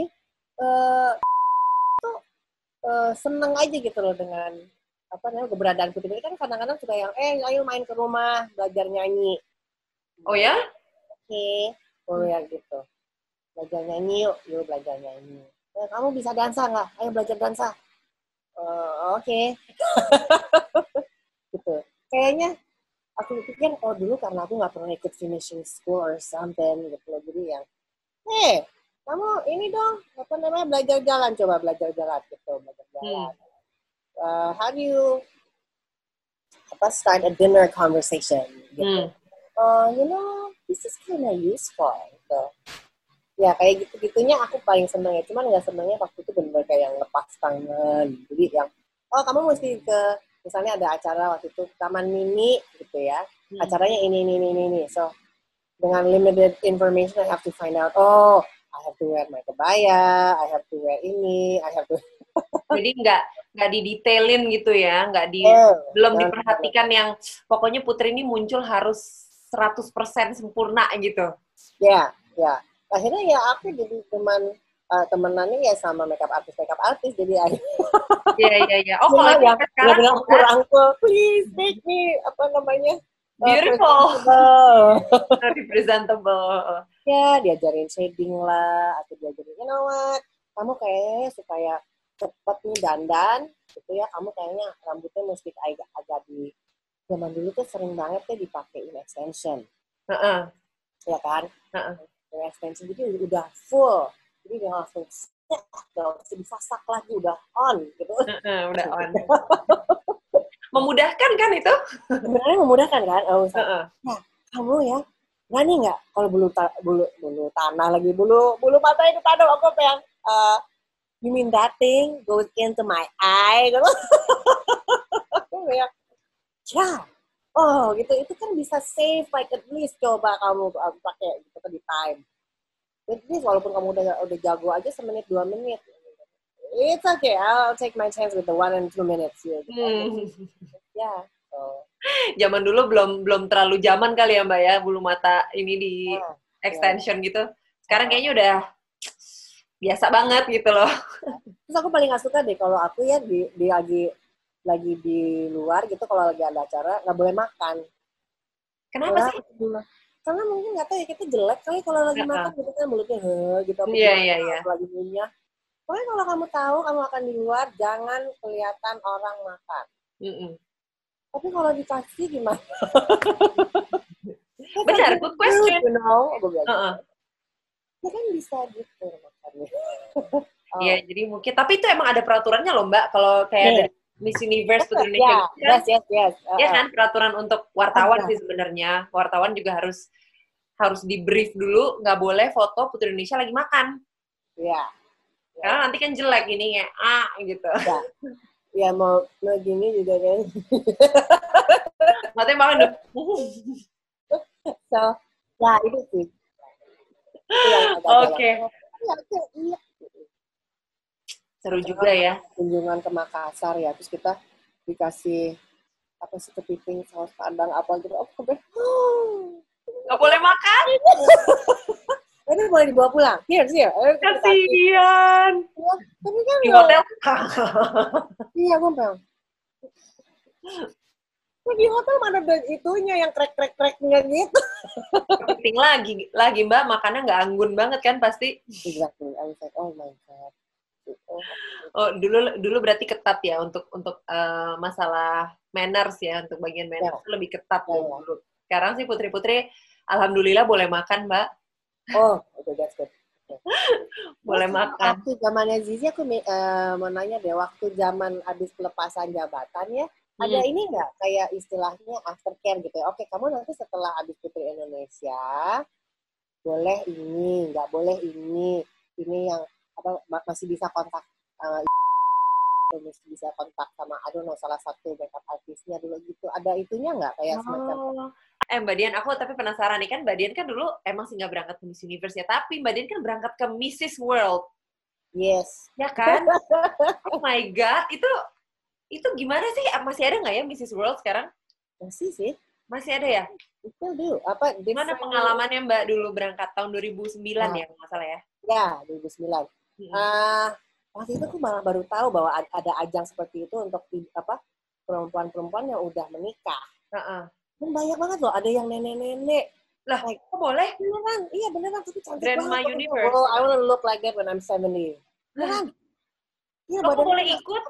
C: uh, tuh uh, seneng aja gitu loh dengan apa namanya keberadaan putri ini. Kan kadang-kadang suka yang eh ayo main ke rumah belajar nyanyi.
B: Oh ya?
C: Oke okay. oh ya gitu. Belajar nyanyi yuk yuk belajar nyanyi. Eh, kamu bisa dansa nggak? Ayo belajar dansa uh, oke okay. gitu kayaknya aku pikir oh dulu karena aku nggak pernah ikut finishing school or something gitu loh jadi yang hey kamu ini dong apa namanya belajar jalan coba belajar jalan gitu belajar jalan hmm uh, how do you apa start a dinner conversation gitu. Hmm. Uh, you know, this is kind of useful gitu. Ya kayak gitu-gitunya aku paling seneng ya. Cuman nggak senengnya waktu itu benar kayak yang lepas tangan. Jadi yang oh kamu mesti ke misalnya ada acara waktu itu taman mini gitu ya. Hmm. Acaranya ini ini ini ini. So dengan limited information I have to find out. Oh, I have to wear my kebaya, I have to wear ini, I have to.
B: Jadi nggak nggak didetailin gitu ya, nggak di oh, belum diperhatikan yang pokoknya Putri ini muncul harus 100% sempurna gitu.
C: Ya, ya. Akhirnya ya aku jadi teman uh, temenannya ya sama makeup artis makeup artis. Jadi
B: Iya iya iya. Oh kalau
C: yang sekarang bilang aku please make me apa namanya
B: beautiful, representable.
C: Ya diajarin shading lah, atau diajarin you know what, kamu kayaknya supaya cepet nih dandan gitu ya. Kamu kayaknya rambutnya mesti agak agak di zaman dulu tuh sering banget ya dipakein extension. Uh -uh. ya kan? Uh -uh. Extension jadi udah full. Jadi udah langsung udah bisa disasak lagi udah on gitu. Uh
B: udah on. Memudahkan kan itu?
C: Sebenarnya memudahkan kan? Oh, uh -uh. nah kamu ya berani nggak kalau bulu ta bulu bulu tanah lagi bulu bulu mata itu tanah aku pengen uh, you mean that thing goes into my eye? Gitu aku ya oh gitu itu kan bisa save like at least coba kamu pakai gitu di time at least walaupun kamu udah udah jago aja semenit dua menit it's okay I'll take my chance with the one and two minutes ya gitu. hmm. ya yeah, so.
B: zaman dulu belum belum terlalu zaman kali ya mbak ya bulu mata ini di yeah, extension yeah. gitu sekarang kayaknya udah biasa banget gitu loh.
C: Terus aku paling gak suka deh kalau aku ya di, di lagi lagi di luar gitu kalau lagi ada acara nggak boleh makan.
B: Kenapa sih?
C: Karena mungkin nggak tahu ya kita jelek kali kalau lagi uh-huh. makan gitu kan mulutnya he gitu.
B: Iya iya iya.
C: Lagi punya. Pokoknya kalau kamu tahu kamu akan di luar jangan kelihatan orang makan. Mm -mm. Tapi kalau dikasih gimana?
B: Benar, good question.
C: You know, uh -uh. Ya kan bisa gitu
B: Iya, oh. jadi mungkin tapi itu emang ada peraturannya loh Mbak kalau kayak yeah. dari Miss Universe Putri Indonesia
C: yeah. Yes, yes, yes. Uh,
B: ya kan peraturan untuk wartawan sih sebenarnya. Wartawan juga harus harus di brief dulu, nggak boleh foto Putri Indonesia lagi makan.
C: Iya. Yeah.
B: Karena nanti kan jelek ini kayak ah gitu.
C: Ya, ya mau mau gini juga kan.
B: Matanya makan dong.
C: so, ya itu sih.
B: Oke. Okay. Iya.
C: Seru
B: juga ya.
C: Kunjungan ke Makassar ya, terus kita dikasih apa sih kepiting saus padang apa gitu. Oh,
B: gue, Gak boleh makan.
C: Ini boleh dibawa pulang. Here, here.
B: Kasihan.
C: Ya, tapi kan
B: di hotel.
C: iya, gue bilang. di hotel mana ada itunya yang krek krek kreknya gitu.
B: Penting lagi, lagi mbak makannya nggak anggun banget kan pasti.
C: Exactly. I was like, oh my god.
B: Gitu. Oh dulu dulu berarti ketat ya untuk untuk uh, masalah manners ya untuk bagian manners yeah. lebih ketat ya. dulu. Sekarang sih putri-putri, alhamdulillah boleh makan mbak.
C: Oh, okay, that's good.
B: boleh Terus, makan.
C: Waktu zamannya Zizi aku uh, mau nanya deh, waktu zaman habis pelepasan jabatan ya, ada hmm. ini nggak kayak istilahnya aftercare gitu ya? Oke, kamu nanti setelah habis Putri Indonesia boleh ini, nggak boleh ini, ini yang apa masih bisa kontak uh, mesti bisa kontak sama I don't know salah satu makeup artisnya dulu gitu ada itunya nggak kayak semacam
B: Oh. Eh Mbak Dian, aku tapi penasaran nih kan Mbak Dian kan dulu emang sih nggak berangkat ke Miss Universe ya, tapi Mbak Dian kan berangkat ke Mrs. World,
C: yes
B: ya kan? oh my God, itu itu gimana sih? Masih ada nggak ya Mrs. World sekarang?
C: masih sih
B: Masih ada ya?
C: itu dulu apa
B: Gimana pengalamannya Mbak dulu berangkat tahun 2009 ya, kalau nggak salah ya?
C: ya 2009
B: Hmm.
C: Ah, waktu itu aku malah baru tahu bahwa ad- ada ajang seperti itu untuk apa perempuan-perempuan yang udah menikah. Dan banyak banget loh, ada yang nenek-nenek.
B: Lah,
C: Like,
B: kok boleh?
C: beneran, iya beneran, tapi cantik
B: Grandma
C: banget.
B: Universe.
C: Oh, I wanna look like that when I'm 70. Beneran. Iya,
B: Kamu
C: badannya
B: boleh
C: kayak-
B: ikut?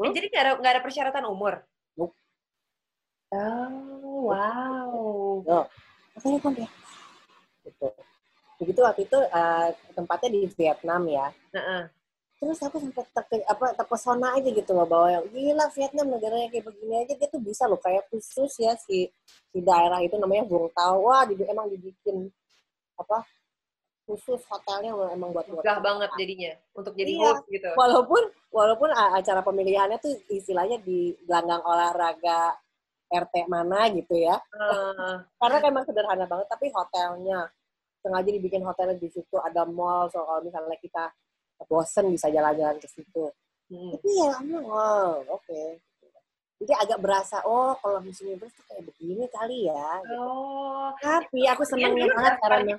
C: Hmm?
B: Eh, jadi nggak ada, nggak ada persyaratan umur?
C: Nope.
B: Oh, wow.
C: Makanya kan ya. Gitu. Begitu waktu itu eh, tempatnya di Vietnam ya.
B: Heeh.
C: terus aku sampai ter, apa terpesona aja gitu loh bahwa yang gila Vietnam negaranya kayak begini aja dia tuh bisa loh kayak khusus ya si si daerah itu namanya Vung Tau wah di, emang dibikin apa khusus hotelnya emang buat buat
B: Megah banget jadinya untuk jadi
C: Iya.
B: host gitu.
C: walaupun walaupun acara pemilihannya tuh istilahnya di gelanggang olahraga RT mana gitu ya
B: Eh,
C: karena emang sederhana banget tapi hotelnya sengaja dibikin hotelnya di situ ada mall. So kalau misalnya kita bosen bisa jalan-jalan ke situ.
B: Hmm.
C: tapi ya wow oke. Jadi agak berasa oh kalau Miss Universe tuh kayak begini kali ya gitu.
B: Oh,
C: tapi aku senangnya banget karena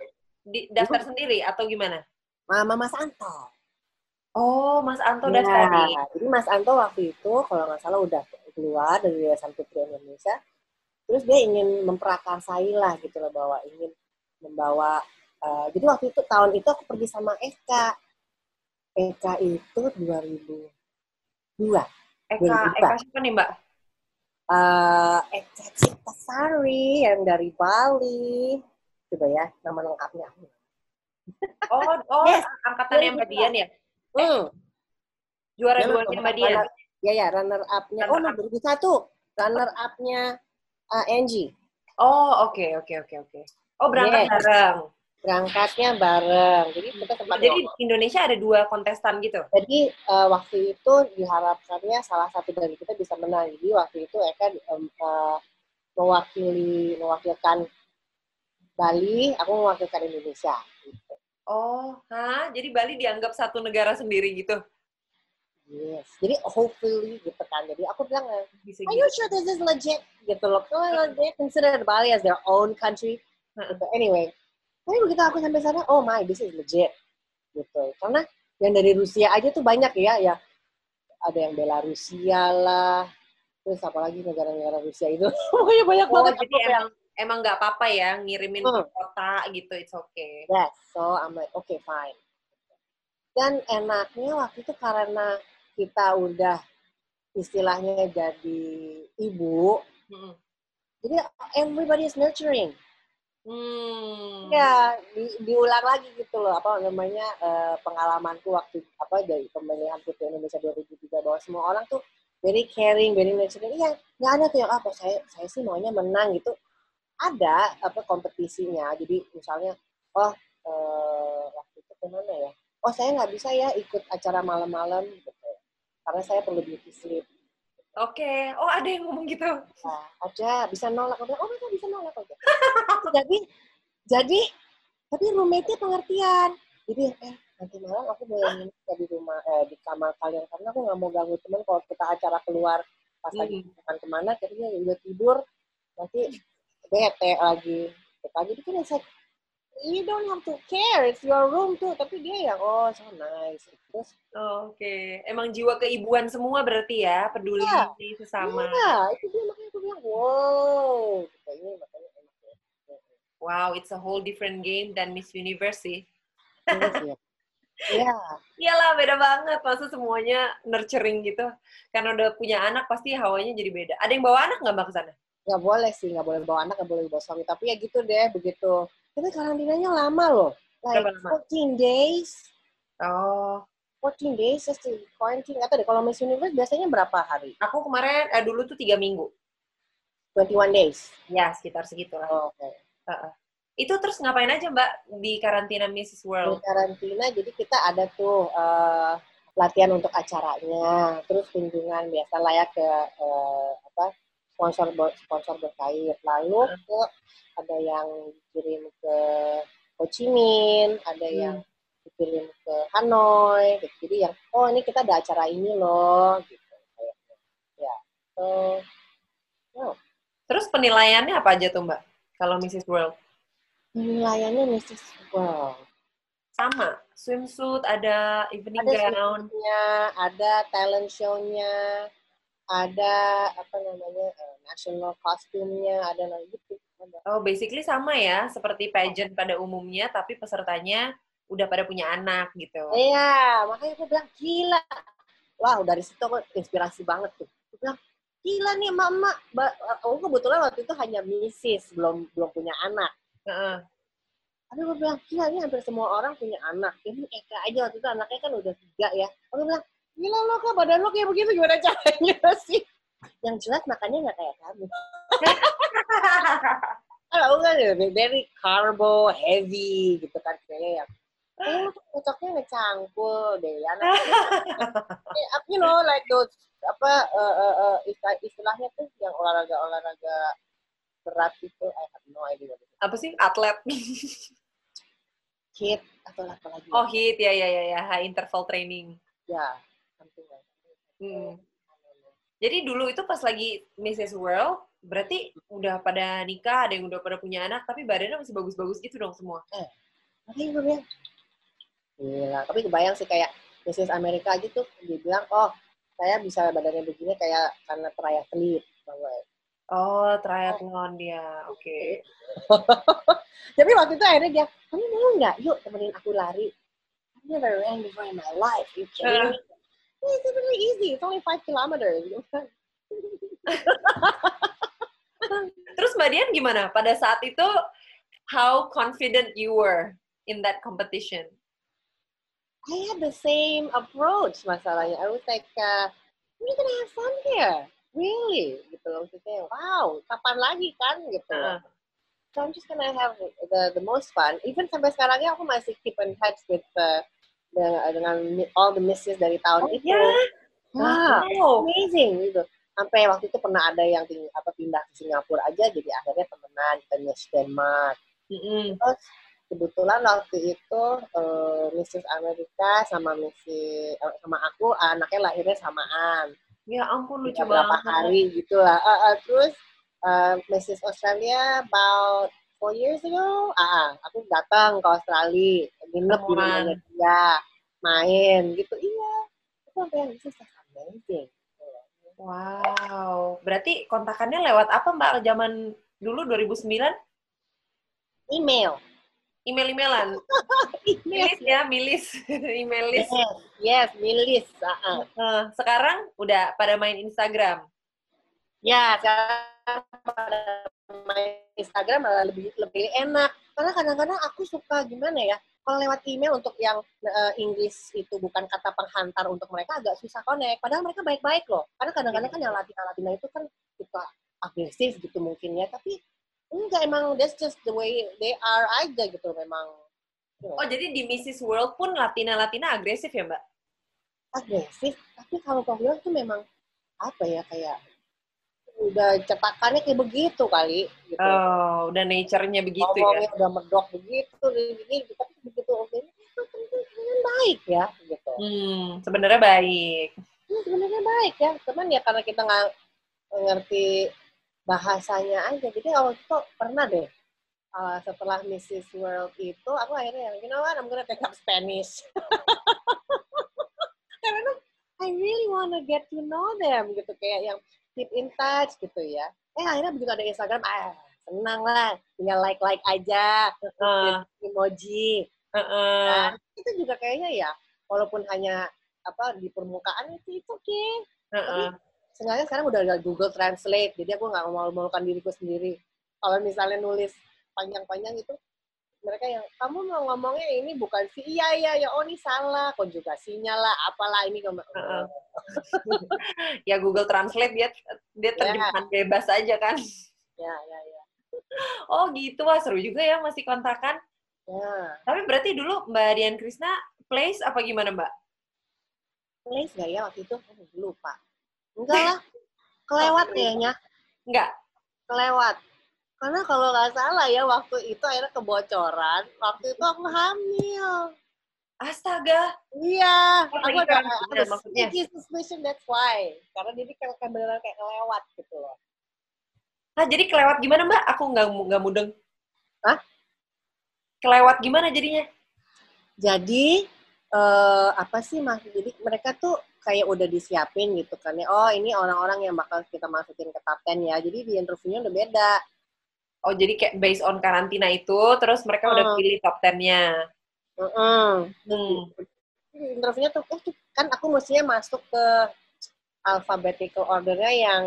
B: di, daftar sendiri atau gimana?
C: Mama Mas Anto.
B: Oh, Mas Anto
C: Ya,
B: daftar
C: jadi Mas Anto waktu itu kalau nggak salah udah keluar dari Yayasan Putri Indonesia. Terus dia ingin memprakarsai lah gitu loh bahwa ingin membawa eh, jadi waktu itu tahun itu aku pergi sama Eka Eka itu 2002
B: Eka,
C: Boleh
B: Eka siapa nih Mbak?
C: eh Eka Citasari yang dari Bali. Coba ya, nama lengkapnya.
B: Oh, oh
C: Yes.
B: angkatannya Mbak Dian ya?
C: Hmm.
B: Juara
C: Nama-
B: duanya Mbak Dian.
C: Ya, ya, runner up-nya. Oh,
B: Runner
C: no, 2001. Runner up-nya uh, Angie.
B: Oh, oke, oke, oke, oke. Oh, berangkat
C: Yes.
B: bareng.
C: Berangkatnya bareng. Jadi kita sempat
B: Jadi
C: ngomong.
B: Indonesia ada dua kontestan gitu?
C: Jadi uh, waktu itu diharapkannya salah satu dari kita bisa menang. Jadi waktu itu Eka um, uh, mewakili mewakilkan Bali, aku mewakilkan Indonesia. Gitu.
B: Oh, hah? Jadi Bali dianggap satu negara sendiri gitu?
C: Yes. Jadi hopefully gitu kan. Jadi aku bilang, eh,
B: Bisa
C: are
B: gitu.
C: you sure this is legit? Gitu loh. Kalau they consider Bali as their own country. Gitu. Anyway, tapi begitu aku sampai sana, oh my, this is legit. Gitu. Karena yang dari Rusia aja tuh banyak ya, ya ada yang Belarusia lah, terus apalagi negara-negara Rusia itu, pokoknya banyak
B: Oh,
C: banget.
B: jadi emang emang nggak apa-apa ya ngirimin ke
C: Hmm.
B: kota gitu, it's okay.
C: Yes, so I'm like, okay fine. Dan enaknya waktu itu karena kita udah istilahnya jadi ibu,
B: Mm-mm.
C: jadi everybody is nurturing.
B: Hmm.
C: Ya, di, diulang lagi gitu loh, apa namanya eh, pengalamanku waktu apa dari pemilihan Putri Indonesia 2003 bahwa semua orang tuh very caring, very nurturing. Iya, nggak ada tuh yang apa saya saya sih maunya menang gitu. Ada apa kompetisinya. Jadi misalnya, oh eh, waktu itu ke mana ya? Oh saya nggak bisa ya ikut acara malam-malam gitu. Karena saya perlu beauty sleep.
B: Oke. Oh, ada yang ngomong gitu.
C: Nah, ada bisa nolak. Aku bilang, oh mereka bisa nolak aja. jadi, jadi, tapi roommate-nya pengertian. Jadi, eh nanti malam aku boleh nginep di rumah, eh, di kamar kalian karena aku nggak mau ganggu teman kalau kita acara keluar pas lagi
B: Hmm.
C: makan ke mana, jadi udah tidur, nanti bete lagi. Gitu. Jadi kan saya, you don't have to care, it's your room tuh. Tapi dia yang, oh so nice. Terus,
B: Oke. Emang jiwa keibuan semua berarti ya, peduli
C: Iya.
B: sesama.
C: ya, itu dia makanya aku bilang, wow. Makanya enak ya.
B: Wow, it's a whole different game dan Miss Universe sih.
C: Yes, ya. Iya,
B: Iyalah, beda banget. Masa semuanya nurturing gitu. Karena udah punya anak, pasti hawanya jadi beda. Ada yang bawa anak nggak Mbak ke sana?
C: nggak boleh sih, nggak boleh bawa anak, nggak boleh bawa suami. Tapi ya gitu deh, begitu. Tapi karantinanya lama loh. Like
B: lama?
C: 14 days.
B: Oh,
C: 14 days just to quarantine. Atau deh, kalau Miss Universe biasanya berapa hari?
B: aku kemarin, eh, dulu tuh tiga minggu.
C: 21 days.
B: Ya, sekitar segitulah.
C: Oh, Oke.
B: Itu terus ngapain aja Mbak di karantina Mrs.
C: Di
B: World?
C: karantina, jadi kita ada tuh, eh, latihan untuk acaranya, terus kunjungan biasa lah ya ke uh, apa sponsor sponsor berkait. Lalu ke ada yang kirim ke Ho Chi Minh, ada hmm. yang dikirim ke Hanoi, gitu. jadi yang oh ini kita ada acara ini loh, gitu. Ya, so,
B: no. Terus penilaiannya apa aja tuh Mbak? Kalau Mrs. World?
C: Penilaiannya Mrs. World.
B: Sama, swimsuit, ada evening
C: ada
B: gown.
C: Ada talent show-nya, ada apa namanya uh, national costume-nya, ada lagi gitu.
B: Oh, basically sama ya, seperti pageant pada umumnya, tapi pesertanya udah pada punya anak gitu.
C: Iya, makanya aku bilang gila. Wow, dari situ aku inspirasi banget tuh. Aku bilang gila nih mama. Aku kebetulan waktu itu hanya misis, belum belum punya anak. Uh-uh. Tapi aku bilang gila nih hampir semua orang punya anak. Ini Eka aja waktu itu anaknya kan udah tiga ya. Aku bilang gila lo kak badan lo kayak begitu gimana caranya sih? Yang jelas makannya nggak kayak kamu. Kalau kan very carbo, heavy gitu kan kayaknya yang oh cocoknya ngecangkul deh ya you know like those apa uh, uh, uh, istilah, istilahnya tuh yang olahraga olahraga berat itu I have no idea
B: apa sih? Atlet.
C: Hit atau apa lagi?
B: Oh hit. Ya ya ya ya. Interval training.
C: Ya
B: hmm. jadi dulu itu pas lagi Mrs. World berarti udah pada nikah ada yang udah pada punya anak tapi badannya masih bagus-bagus gitu dong semua
C: eh makanya gue bilang Gila. Tapi kebayang sih kayak Mrs. Amerika aja tuh dia bilang, oh saya bisa badannya begini kayak karena triathlete.
B: Oh, triathlon dia. Oke. Okay.
C: Tapi waktu itu akhirnya dia, kamu mau nggak? Yuk temenin aku lari. I never ran before in my life. You kidding me? Uh. It's really easy. It's only five kilometers.
B: Terus Mbak Dian gimana? Pada saat itu, how confident you were in that competition?
C: I had the same approach masalahnya. I was like, uh, we're gonna have fun here. Really? Gitu loh. Maksudnya, wow, kapan lagi kan? Gitu. Uh. So I'm just gonna have the the most fun. Even sampai sekarangnya aku masih keep in touch with uh, dengan, dengan all the misses dari tahun oh, itu. Yeah?
B: Wow. wow.
C: Amazing gitu. Sampai waktu itu pernah ada yang ting apa pindah ke Singapura aja, jadi akhirnya temenan kita Miss Denmark. Mm -hmm. Terus kebetulan waktu itu uh, Mrs. Amerika sama Mrs. Uh, sama aku anaknya lahirnya samaan.
B: Ya ampun lucu
C: banget. Berapa hari gitu lah. Uh, uh, terus uh, Mrs. Australia about four years ago, ah, aku datang ke Australia, nginep di rumahnya dia, main gitu. Iya, itu apa yang Mrs. amazing.
B: Wow, berarti kontakannya lewat apa Mbak zaman dulu 2009?
C: Email
B: email-emailan. milis ya, milis. Email list.
C: Yes, yes milis. Uh
B: -uh. sekarang udah pada main Instagram.
C: Ya, sekarang pada main Instagram malah lebih lebih enak. Karena kadang-kadang aku suka gimana ya, kalau lewat email untuk yang uh, Inggris itu bukan kata penghantar untuk mereka agak susah connect. Padahal mereka baik-baik loh. Karena kadang-kadang kan yang Latina-Latina itu kan suka agresif gitu mungkin ya. Tapi enggak emang that's just the way they are aja gitu memang
B: oh jadi di Mrs. World pun Latina Latina agresif ya mbak
C: agresif tapi kalau kau bilang tuh memang apa ya kayak udah cetakannya kayak begitu kali gitu.
B: oh udah nature-nya begitu ya?
C: Ngomongnya ya udah medok begitu begini tapi begitu oke itu kan baik ya gitu
B: hmm sebenarnya baik
C: hmm, sebenarnya baik ya cuman ya karena kita nggak ngerti bahasanya aja. Jadi awal itu pernah deh uh, setelah Mrs. World itu aku akhirnya yang you know what I'm gonna take up Spanish. Karena I really wanna get to know them gitu kayak yang keep in touch gitu ya. Eh akhirnya begitu ada Instagram, ah senang lah, tinggal like like aja, uh. emoji. Uh -uh. Nah, itu juga kayaknya ya, walaupun hanya apa di permukaan itu itu oke. Okay. Uh -uh. Tapi Seenggaknya sekarang udah ada Google Translate, jadi aku nggak mau malukan diriku sendiri. Kalau misalnya nulis panjang-panjang itu, mereka yang kamu mau ngomongnya ini bukan si iya iya ya oh ini salah konjugasinya lah apalah ini uh -uh.
B: ya Google Translate dia dia ya. terjemahan yeah. bebas aja kan
C: ya ya ya
B: oh gitu wah seru juga ya masih kontakan
C: ya
B: tapi berarti dulu Mbak Dian Krisna place apa gimana Mbak
C: place gak ya waktu itu? Oh, lupa. Enggak lah. Kelewat kayaknya.
B: Enggak.
C: Kelewat. Karena kalau nggak salah ya waktu itu akhirnya kebocoran. Waktu itu aku hamil.
B: Astaga.
C: Iya.
B: Oh,
C: aku ada ada
B: maksudnya.
C: sneaky suspicion that's why. Karena dia kayak kayak beneran kayak kelewat gitu loh.
B: Nah, jadi kelewat gimana, Mbak? Aku nggak nggak mudeng.
C: Hah?
B: Kelewat gimana jadinya?
C: Jadi eh apa sih mas? Jadi mereka tuh kayak udah disiapin gitu kan ya. Oh ini orang-orang yang bakal kita masukin ke top 10 ya. Jadi di interviewnya udah beda.
B: Oh, jadi kayak based on karantina itu, terus mereka udah
C: Hmm.
B: pilih top 10-nya.
C: Mm-mm.
B: Hmm.
C: Jadi interviewnya tuh eh, kan aku mestinya masuk ke alphabetical ordernya yang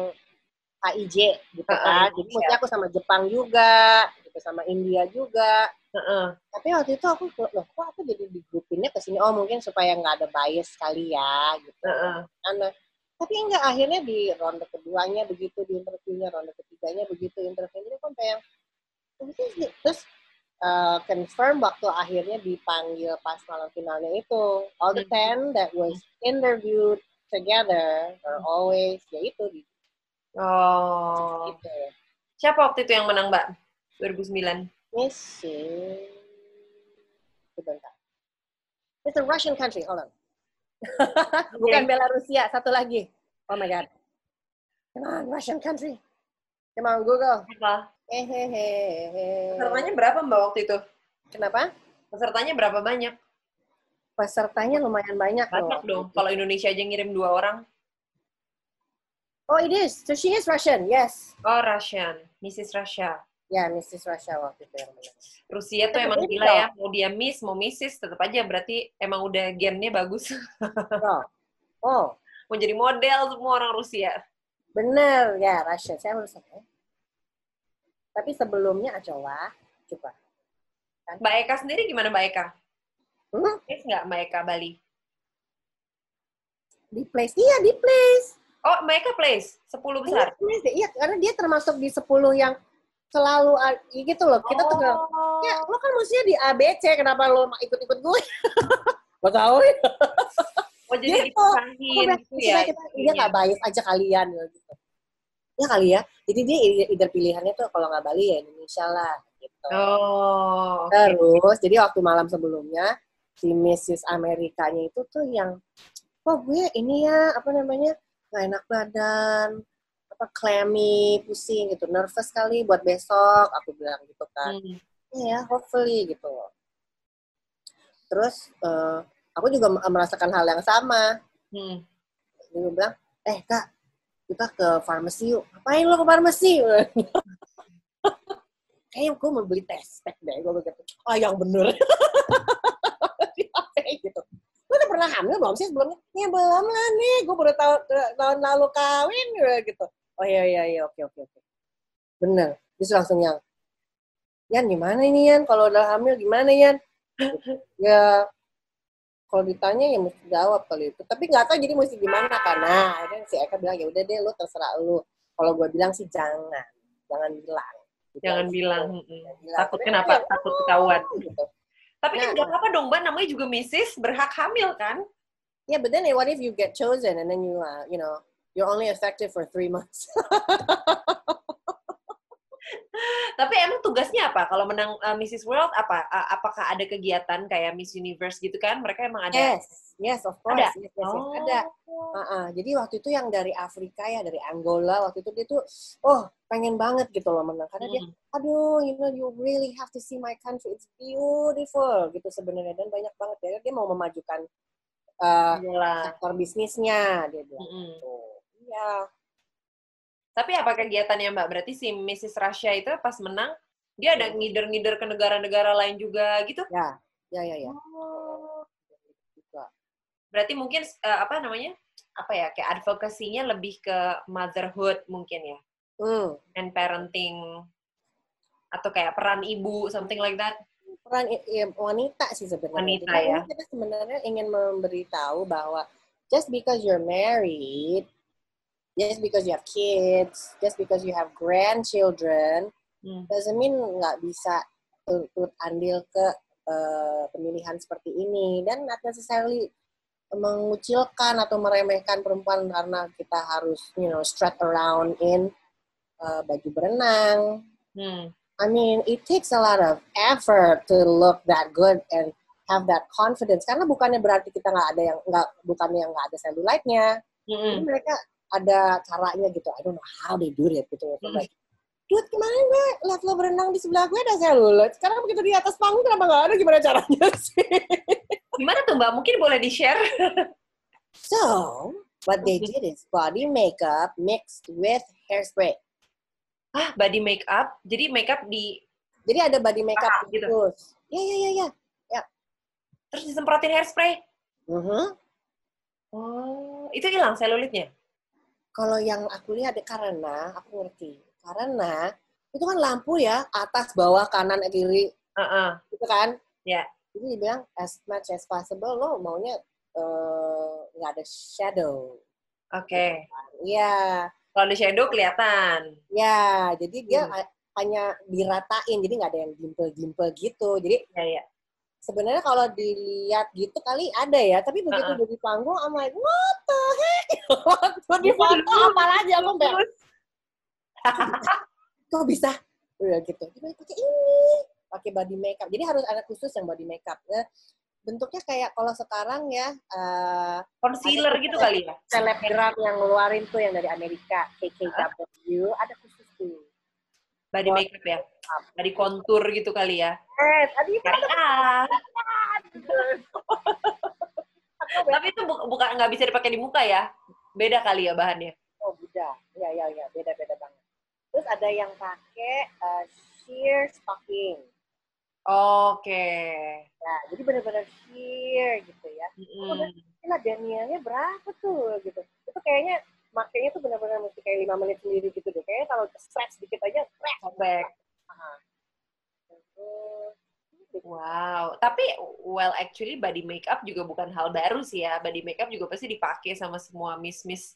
C: AIJ gitu
B: Ah,
C: kan. Jadi mestinya aku sama Jepang juga, gitu sama India juga.
B: Heeh.
C: Tapi waktu itu aku loh kok aku jadi di grupinnya ke sini oh mungkin supaya nggak ada bias kali ya gitu.
B: Heeh.
C: Karena tapi enggak akhirnya di ronde keduanya begitu di interviewnya ronde ketiganya begitu interviewnya kok kayak terus uh, confirm waktu akhirnya dipanggil pas malam finalnya itu. All the ten that was interviewed together are always ya itu di
B: Oh.
C: gitu.
B: Siapa waktu itu yang menang, Mbak? 2009.
C: Missy sebentar. It's a Russian country hold on bukan Belarusia satu lagi oh my god come on Russian country come on Google
B: Apa?
C: Hehehe.
B: Pesertanya berapa, Mbak, waktu itu?
C: Kenapa?
B: Pesertanya berapa banyak?
C: Pesertanya lumayan banyak
B: Banyak
C: loh.
B: dong. Kalau Indonesia aja ngirim dua orang.
C: Oh, it is. So she is Russian, yes.
B: Oh, Russian. Mrs. Russia.
C: Ya, Mrs. Russia waktu itu yang menang.
B: Rusia tuh emang gila ya. Mau dia Miss, mau Mrs, tetap aja berarti emang udah gennya bagus.
C: Oh. oh,
B: mau jadi model semua orang Rusia.
C: bener. Ya, Russia. Saya harus ya. Tapi sebelumnya coba. Coba.
B: Mbak Eka sendiri gimana Mbak Eka?
C: Hmm?
B: Miss nggak Mbak Eka Bali?
C: Di place. Iya, di place.
B: Oh, Mbak Eka place. 10 besar.
C: Iya, place. Iya, karena dia termasuk di 10 yang selalu a- gitu loh. Kita tuh
B: Oh.
C: ya, lo kan mestinya di ABC, kenapa lo ikut-ikut gue? Gak tahu ya.
B: Oh, jadi
C: Gitu.
B: dipisahin gitu ya.
C: kita, dia nggak bias aja kalian ya, gitu. Ya kali ya. Jadi dia either pilihannya tuh kalau nggak Bali ya Indonesia lah gitu.
B: Oh, oke.
C: Terus jadi waktu malam sebelumnya si Mrs. Amerikanya itu tuh yang oh gue ini ya apa namanya nggak enak badan apa clammy pusing gitu nervous kali buat besok aku bilang gitu kan
B: Hmm.
C: ya hopefully gitu. Terus eh, aku juga merasakan hal yang sama
B: Hmm.
C: dia bilang, eh kak, kita ke farmasi yuk. Ngapain lo ke farmasi? Kayaknya gue mau beli tes pack deh. Gue begitu. Ah yang bener. Gitu. Lo udah pernah hamil belum sih sebelumnya? Ya belum lah nih. Gue baru tahu tahun lalu kawin gitu. Oh iya iya iya oke oke oke. Bener. Terus langsung yang, Yan gimana ini Yan? Kalau udah hamil gimana Yan? ya kalau ditanya ya mesti jawab kali itu tapi nggak tahu jadi mesti gimana karena akhirnya si Eka bilang ya udah deh lu terserah lu kalau gue bilang sih jangan jangan bilang Gitu
B: Jangan bilang.
C: Jangan
B: mm-mm.
C: bilang.
B: Takut
C: Tapi
B: kenapa?
C: ya,
B: Takut
C: oh,
B: ketahuan.
C: gitu.
B: Tapi kan
C: Nah.
B: nggak apa-apa dong, Mbak. Namanya juga Mrs. Berhak hamil kan?
C: yeah but then what if you get chosen and then you uh, you know you're only effective for three months
B: Tapi emang tugasnya apa? Kalau menang uh, Mrs. World apa? A- apakah ada kegiatan kayak Miss Universe gitu kan? Mereka emang ada.
C: yes yes of course
B: Ada?
C: yes, yes, yes.
B: Oh.
C: ada Uh-uh. Jadi waktu itu yang dari Afrika ya, dari Angola, waktu itu dia tuh, oh pengen banget gitu loh menang. Karena dia,
B: Hmm.
C: aduh, you know, you really have to see my country, it's beautiful gitu sebenarnya. Dan banyak banget ya, dia mau memajukan uh, sektor bisnisnya, dia bilang.
B: Mm-mm.
C: Gitu. Iya,
B: Tapi apa kegiatannya Mbak? Berarti si Mrs. Russia itu pas menang, dia ada ngider-ngider ke negara-negara lain juga gitu?
C: ya, ya, ya, ya.
B: Oh. Berarti mungkin uh, apa namanya? Apa ya? Kayak advokasinya lebih ke motherhood mungkin ya?
C: Hmm.
B: And parenting atau kayak peran ibu, something like that.
C: Peran i- wanita sih sebenarnya.
B: Wanita,
C: Jadi
B: ya.
C: Kita sebenarnya ingin memberitahu bahwa just because you're married, just because you have kids, just because you have grandchildren,
B: Hmm.
C: doesn't mean nggak bisa turut andil ke eh, pemilihan seperti ini dan not necessarily mengucilkan atau meremehkan perempuan karena kita harus you know strut around in uh, baju berenang.
B: Hmm.
C: I mean, it takes a lot of effort to look that good and have that confidence. Karena bukannya berarti kita nggak ada yang nggak bukannya yang nggak ada cellulite-nya.
B: Mm-mm.
C: Jadi mereka ada caranya gitu. I don't know how they do it gitu.
B: Hmm.
C: like, Dude, kemarin gue liat lo berenang di sebelah gue ada cellulite. Sekarang begitu di atas panggung kenapa nggak ada? Gimana caranya sih?
B: Gimana tuh Mbak? Mungkin boleh di-share?
C: So, what they did is body makeup mixed with hairspray.
B: ah, body makeup. Jadi makeup di
C: Jadi ada body makeup
B: Ah, gitu.
C: terus. Ya, ya, ya, ya.
B: terus disemprotin hairspray.
C: Mhm.
B: Oh, itu hilang selulitnya.
C: Kalau yang aku lihat karena aku ngerti. Karena itu kan lampu ya, atas, bawah, kanan, kiri,
B: Heeh.
C: gitu kan?
B: Ya.
C: Jadi dibilang as much as possible lo maunya eh, nggak ada shadow.
B: Oke.
C: Iya,
B: Kalau di shadow kelihatan.
C: ya. Jadi dia
B: Hmm.
C: ha- hanya diratain, jadi nggak ada yang dimple-dimple gitu. Jadi
B: Ya, ya.
C: Sebenarnya kalau dilihat gitu kali ada ya, tapi begitu
B: Uh-uh.
C: udah di panggung, I'm like, what the heck? Waktu di foto
B: dulu.
C: apa lagi aku kok bisa? Udah gitu. Jadi pakai ini, pakai body makeup. Jadi harus ada khusus yang body makeup. Ya, bentuknya kayak kalau sekarang ya, eh,
B: concealer gitu kali ya?
C: selebgram yang ngeluarin tuh yang dari Amerika, KKW, ada khusus.
B: Body makeup ya? Body contour gitu kali ya?
C: Eh, tadi
B: ah. Tapi itu bu- bukan nggak bisa dipakai di muka ya? Beda kali ya bahannya?
C: Oh, beda. Ya, ya, ya, beda-beda banget. Terus ada yang pakai eh, sheer stocking.
B: Oke.
C: Nah, jadi benar-benar sheer gitu ya.
B: Mm-mm.
C: Gila, Danielnya berapa tuh gitu. Itu kayaknya makanya tuh benar-benar mesti kayak lima menit sendiri gitu deh. Kayaknya kalau stretch dikit aja. Ah. Terus,
B: Wow. Tapi, well actually body makeup juga bukan hal baru sih ya. Body makeup juga pasti dipakai sama semua miss-miss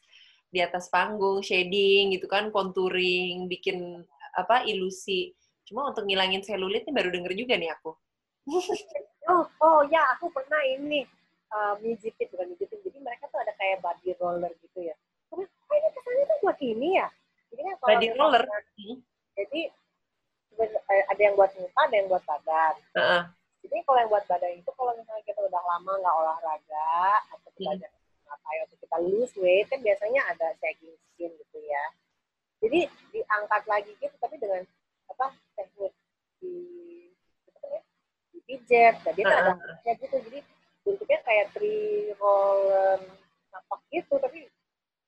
B: di atas panggung, shading gitu kan, contouring, bikin apa ilusi. Cuma untuk ngilangin selulit ini baru denger juga nih aku.
C: Oh, oh ya, aku pernah ini uh, mijitin, bukan mijitin. Jadi mereka tuh ada kayak body roller gitu ya. Oh ini kesannya tuh buat ini ya. Jadi kan kalau
B: Body roller? Hmm.
C: Jadi eh, ada yang buat muka, ada yang buat badan.
B: Heeh.
C: Jadi kalau yang buat badan itu kalau misalnya kita udah lama nggak olahraga atau
B: Hmm.
C: banyak ngapain atau kita lose weight kan biasanya ada sagging skin gitu ya. Jadi diangkat lagi gitu tapi dengan apa teknik di ya, dipijet. Nah, dia ada
B: Heeh.
C: kayak gitu. Jadi bentuknya kayak three roller napak gitu tapi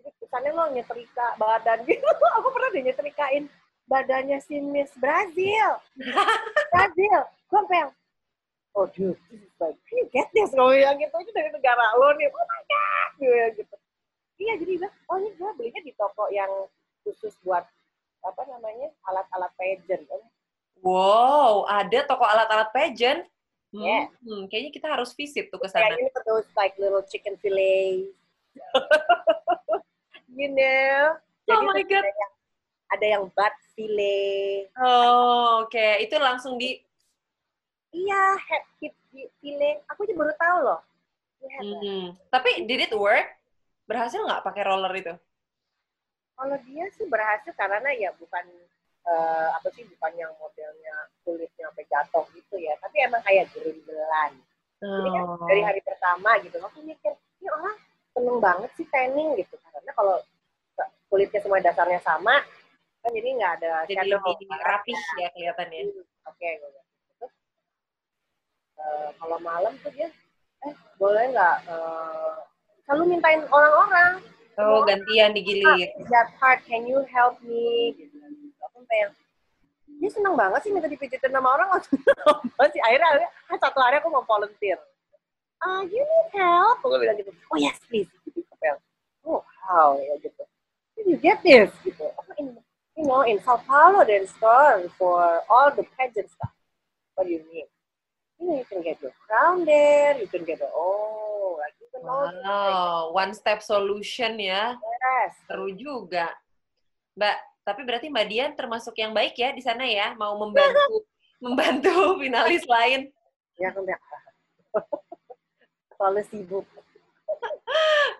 C: jadi kesannya lo nyetrika badan gitu. Aku pernah deh nyetrikain badannya si Miss Brazil. Brazil. Gue sampai yang, oh dude, this is like, can you get this? Gue bilang gitu, itu dari negara lo nih. Oh my God! Gue gitu. Iya, jadi bilang, oh ini gue belinya di toko yang khusus buat, apa namanya, alat-alat pageant.
B: Wow, ada toko alat-alat pageant. Hmm,
C: Yeah.
B: hmm, kayaknya kita harus visit tuh ke
C: Kayak
B: sana.
C: ini for those like little chicken fillet. you know?
B: Oh
C: Jadi
B: my
C: tuh
B: God.
C: Ada yang, ada yang butt fillet.
B: Oh, oke. Itu langsung di
C: Iya, head hip fillet. Aku juga baru tahu loh. Iya,
B: Hmm. Tapi did it work? Berhasil nggak pakai roller itu?
C: Kalau dia sih berhasil karena ya bukan eh, apa sih bukan yang modelnya kulitnya sampai jatuh gitu ya, tapi emang kayak gerindelan. Jadi kan
B: Oh.
C: dari hari pertama gitu, aku mikir ini orang seneng banget sih tanning gitu karena kalau kulitnya semua dasarnya sama kan jadi nggak ada
B: Jadi
C: shadow.
B: lebih rapih ya kelihatannya.
C: Oke, gue bilang. Terus eh, kalau malam tuh dia, eh boleh nggak eh, selalu mintain orang-orang
B: Oh, gantian digilir.
C: that part, can you help me? Gitu. Aku sampai yang, dia seneng banget sih minta dipijitin sama orang langsung sih. Akhirnya, ah, satu hari aku mau volunteer. Ah, you need help? Aku bilang gitu, oh yes please. Oh how, ya gitu. Did you get this? Gitu. Oh, in, you know, in Sao Paulo there's store for all the pageant stuff. What do you mean? You know, you can get your crown there, you can get the, oh, like you can all
B: Wow, one step solution ya.
C: yes.
B: Seru juga. Mbak, tapi berarti Mbak Dian termasuk yang baik ya di sana ya, mau membantu membantu finalis lain.
C: Ya, aku selalu sibuk.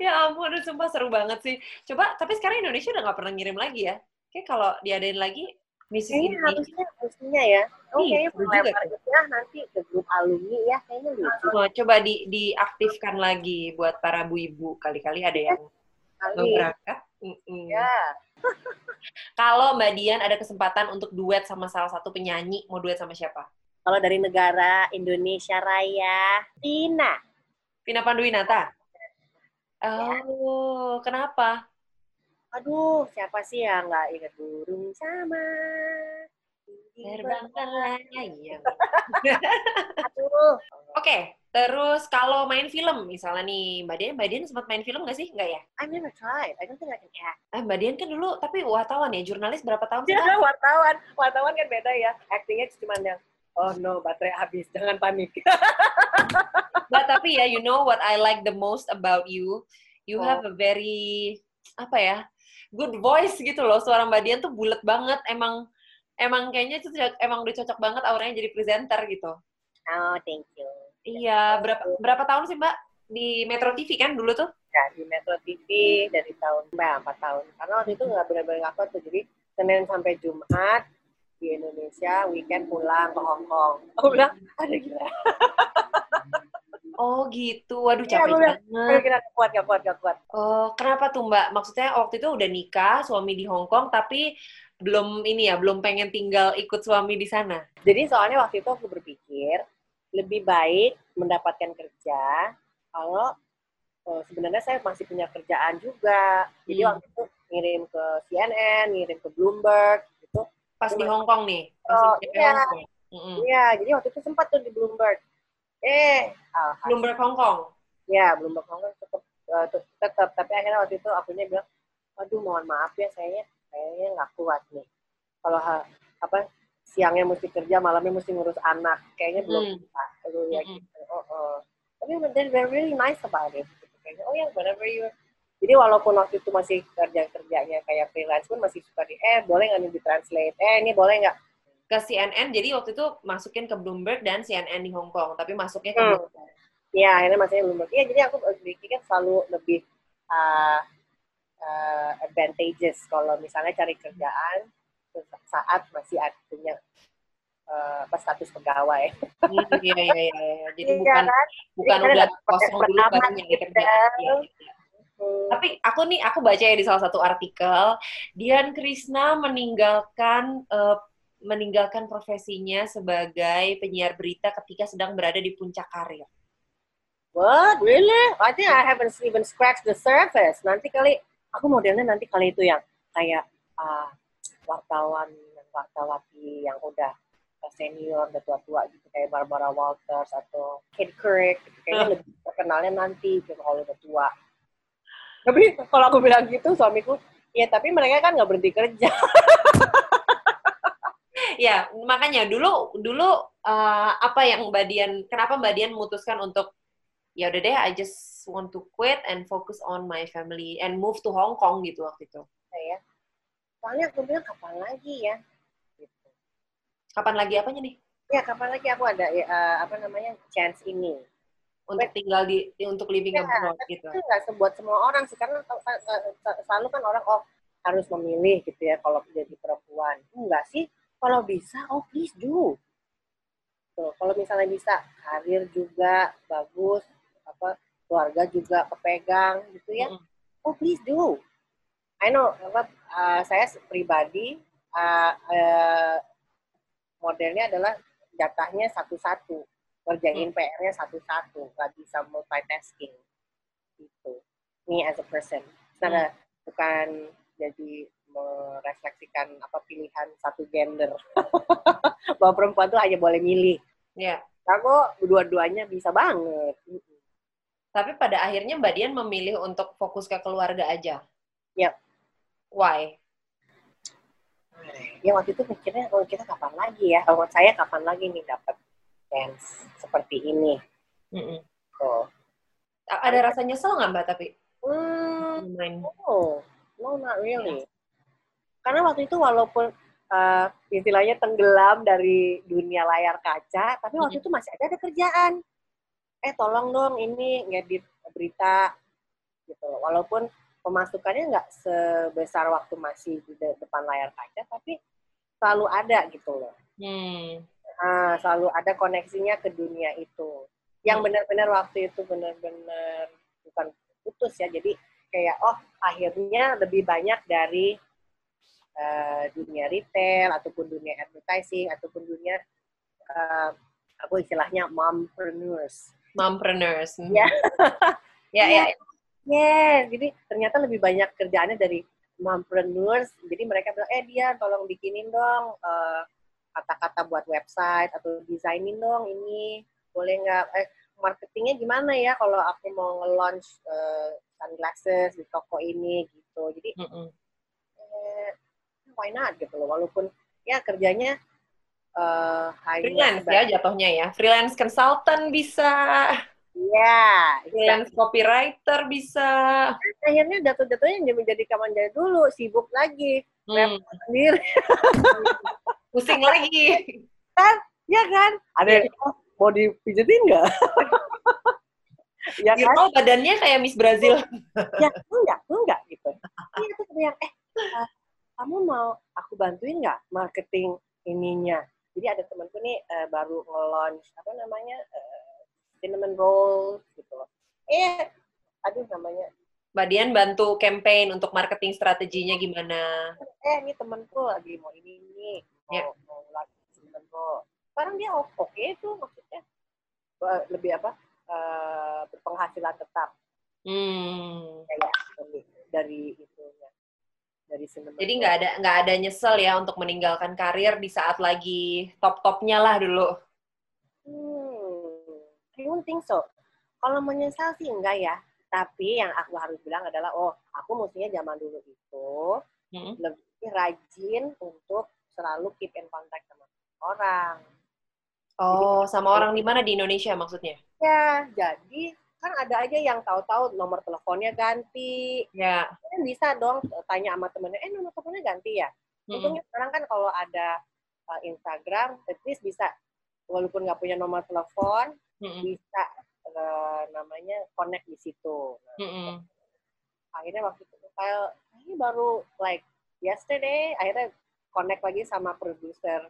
B: ya ampun, sumpah seru banget sih. Coba, tapi sekarang Indonesia udah nggak pernah ngirim lagi ya. Kayak kalau diadain lagi.
C: Kayaknya
B: ini.
C: harusnya, harusnya ya. Oh,
B: Iya,
C: kayaknya melempar ya nanti ke grup alumni ya. Kayaknya lucu.
B: Oh, coba di, diaktifkan lagi buat para bu ibu. Kali-kali ada yang mau berangkat. Mm-mm.
C: Ya.
B: Kalau Mbak Dian ada kesempatan untuk duet sama salah satu penyanyi, mau duet sama siapa?
C: Kalau dari negara Indonesia Raya, Tina.
B: Vina Panduwinata? Oh, kenapa?
C: Aduh, siapa sih yang nggak ingat burung sama?
B: Terbangkanlah ya.
C: Aduh.
B: Oke, terus kalau main film, misalnya nih, Mbak Dian, Mbak Dian sempat main film nggak sih? Nggak ya?
C: I never tried. I don't think I can act.
B: Eh, Mbak Dian kan dulu, tapi wartawan ya, jurnalis berapa tahun sih?
C: Ya, wartawan. Wartawan kan beda ya. Actingnya cuma yang, oh no, baterai habis. Jangan panik.
B: Mbak, tapi ya, you know what I like the most about you? You
C: Oh.
B: have a very, apa ya, good voice gitu loh. Suara Mbak Dian tuh bulat banget. Emang, emang kayaknya itu emang udah cocok banget auranya jadi presenter gitu.
C: Oh, thank you.
B: Iya, berapa berapa tahun sih Mbak di Metro TV kan dulu tuh?
C: Ya, di Metro TV dari tahun, mbak, 4 tahun. Karena waktu itu nggak benar-benar ngaku tuh. Jadi, Senin sampai Jumat di Indonesia, weekend pulang ke Hong Kong. Aku bilang, ada gila.
B: Oh gitu, waduh
C: Iya,
B: capek
C: bilang,
B: banget.
C: Gila, gak kuat, gak kuat, gak kuat.
B: Oh, kenapa tuh Mbak? Maksudnya waktu itu udah nikah, suami di Hong Kong, tapi belum ini ya, belum pengen tinggal ikut suami di sana.
C: Jadi soalnya waktu itu aku berpikir lebih baik mendapatkan kerja kalau eh, sebenarnya saya masih punya kerjaan juga. Jadi
B: Hmm.
C: waktu itu ngirim ke CNN, ngirim ke Bloomberg.
B: Pas di Hong Kong nih. Pas
C: Oh,
B: di
C: iya.
B: Hong Kong. Mm-mm.
C: Iya, jadi waktu itu sempat tuh di Bloomberg. Eh.
B: Bloomberg Hong Kong.
C: Ya, Bloomberg Hong Kong tetap, eh, tetap. Tapi akhirnya waktu itu akunya bilang, aduh mohon maaf ya, saya kayaknya nggak kuat nih. Kalau apa siangnya mesti kerja, malamnya mesti ngurus anak, kayaknya belum
B: Hmm.
C: bisa. Aduh, ya
B: Mm-mm.
C: gitu. Oh, oh. Tapi they're they're really nice about it. Gitu. Kayaknya, oh ya, whatever you. Jadi walaupun waktu itu masih kerja-kerjanya kayak freelance pun masih suka di, eh boleh nggak nih di-translate? Eh ini boleh nggak?
B: Ke CNN, jadi waktu itu masukin ke Bloomberg dan CNN di Hong Kong, tapi masuknya ke
C: Hmm.
B: Bloomberg.
C: Ya, akhirnya masanya belum. Iya, jadi aku berpikir kan selalu lebih uh, uh, advantageous kalau misalnya cari kerjaan saat masih ada punya uh, apa, status pegawai.
B: Iya, iya, iya. iya. Jadi
C: Iya
B: bukan
C: kan?
B: bukan
C: Jadi
B: udah kosong dulu baru nyari kerjaan. Iya, iya.
C: Hmm.
B: Tapi aku nih, aku baca ya di salah satu artikel, Dian Krishna meninggalkan eh, meninggalkan profesinya sebagai penyiar berita ketika sedang berada di puncak karir.
C: What? Really? I think I haven't even scratched the surface. Nanti kali, aku modelnya nanti kali itu yang kayak uh, wartawan wartawati yang udah senior, udah tua-tua gitu kayak Barbara Walters atau Kate Couric gitu. kayaknya lebih terkenalnya nanti gitu kalau udah tua. Tapi kalau aku bilang gitu suamiku, ya tapi mereka kan nggak berhenti kerja.
B: Ya, makanya dulu dulu eh, apa yang Mbak Dian, kenapa Mbak Dian memutuskan untuk ya udah deh, I just want to quit and focus on my family and move to Hong Kong gitu waktu itu.
C: ya. Soalnya aku bilang kapan lagi ya? Gitu.
B: Kapan lagi apanya nih?
C: Ya kapan lagi aku ada ya, uh, apa namanya chance ini.
B: Untuk tinggal di untuk living
C: Ya,
B: abroad gitu.
C: itu nggak sebuat semua orang sih karena selalu kan orang oh harus memilih gitu ya kalau jadi perempuan enggak sih kalau bisa oh please do Tuh, kalau misalnya bisa karir juga bagus apa keluarga juga kepegang gitu ya
B: Mm-mm.
C: oh please do I know apa uh, saya pribadi uh, uh, modelnya adalah jatahnya satu-satu ngerjain PR-nya satu-satu nggak bisa multitasking. Gitu. Me as a person. Karena bukan jadi merefleksikan apa pilihan satu gender. Bahwa perempuan tuh hanya boleh milih.
B: Ya.
C: aku dua-duanya bisa banget.
B: Tapi pada akhirnya Mbak Dian memilih untuk fokus ke keluarga aja.
C: Yap.
B: Why?
C: ya waktu itu mikirnya oh kita kapan lagi ya? Kalau saya kapan lagi nih dapat chance seperti ini
B: Mm-mm.
C: tuh
B: A- Ada rasa nyesel nggak Mbak tapi?
C: hmm,
B: Main.
C: Oh, no, not really. Karena waktu itu walaupun uh, istilahnya tenggelam dari dunia layar kaca, tapi waktu itu masih ada, ada kerjaan. Eh, tolong dong ini ngedit berita. gitu loh. Walaupun pemasukannya nggak sebesar waktu masih di de- depan layar kaca, tapi selalu ada gitu loh.
B: Hmm.
C: Ah, selalu ada koneksinya ke dunia itu. Yang
B: Hmm.
C: benar-benar waktu itu benar-benar bukan putus ya. Jadi kayak oh akhirnya lebih banyak dari eh, dunia retail ataupun dunia advertising ataupun dunia eh, apa istilahnya mompreneurs.
B: Mompreneurs. Hmm.
C: Ya.
B: ya, ya.
C: Yes, jadi ternyata lebih banyak kerjaannya dari mompreneurs. Jadi mereka bilang, eh dia tolong bikinin dong eh, kata-kata buat website atau desainin dong ini. Boleh nggak? Eh, marketingnya gimana ya kalau aku mau nge-launch eh, sunglasses di toko ini gitu. Jadi
B: Mm-mm.
C: eh, why not gitu loh. Walaupun ya kerjanya eh hanya
B: Freelance ya jatuhnya ya. Freelance consultant bisa,
C: Ya,
B: freelance copywriter bisa.
C: akhirnya jatuh-jatuhnya jadi menjadi kaman jadi dulu, sibuk lagi,
B: Hmm.
C: sendiri.
B: Pusing lagi.
C: Ya kan? Ada yang, "Oh, mau dipijetin nggak? ya kan?
B: Badannya kayak Miss Brazil.
C: Ya, enggak, enggak gitu. Iya, terus ada yang, eh, eh, kamu mau aku bantuin nggak marketing ininya? Jadi ada temanku nih eh, baru nge-launch, apa namanya, eh, cinnamon roll gitu loh. Eh, aduh namanya,
B: Mbak Dian bantu campaign untuk marketing strateginya gimana?
C: eh ini temanku lagi mau ini nih, mau,
B: Ya.
C: mau lagi roll. Sekarang dia oke oke tuh maksudnya. Eh, lebih apa, eh, berpenghasilan tetap.
B: Hmm.
C: kayak dari, itunya dari cinnamon
B: Jadi nggak ada nggak ada nyesel ya untuk meninggalkan karir di saat lagi top-topnya lah dulu.
C: Hmm, I don't think so. Kalau menyesal sih enggak ya. Tapi yang aku harus bilang adalah, oh, aku mestinya zaman dulu itu
B: Hmm.
C: lebih rajin untuk selalu keep in contact sama orang.
B: Oh, sama orang di mana di Indonesia maksudnya?
C: Ya, jadi kan ada aja yang tahu-tahu nomor teleponnya ganti.
B: Ya.
C: Kan bisa dong tanya sama temennya, eh nomor teleponnya ganti ya?
B: Mm-mm.
C: Untungnya sekarang kan kalau ada uh, Instagram, at least bisa walaupun nggak punya nomor telepon,
B: Mm-mm.
C: bisa uh, namanya connect di situ. Nah,
B: Mm-mm.
C: akhirnya waktu itu file ini baru like yesterday, akhirnya connect lagi sama produser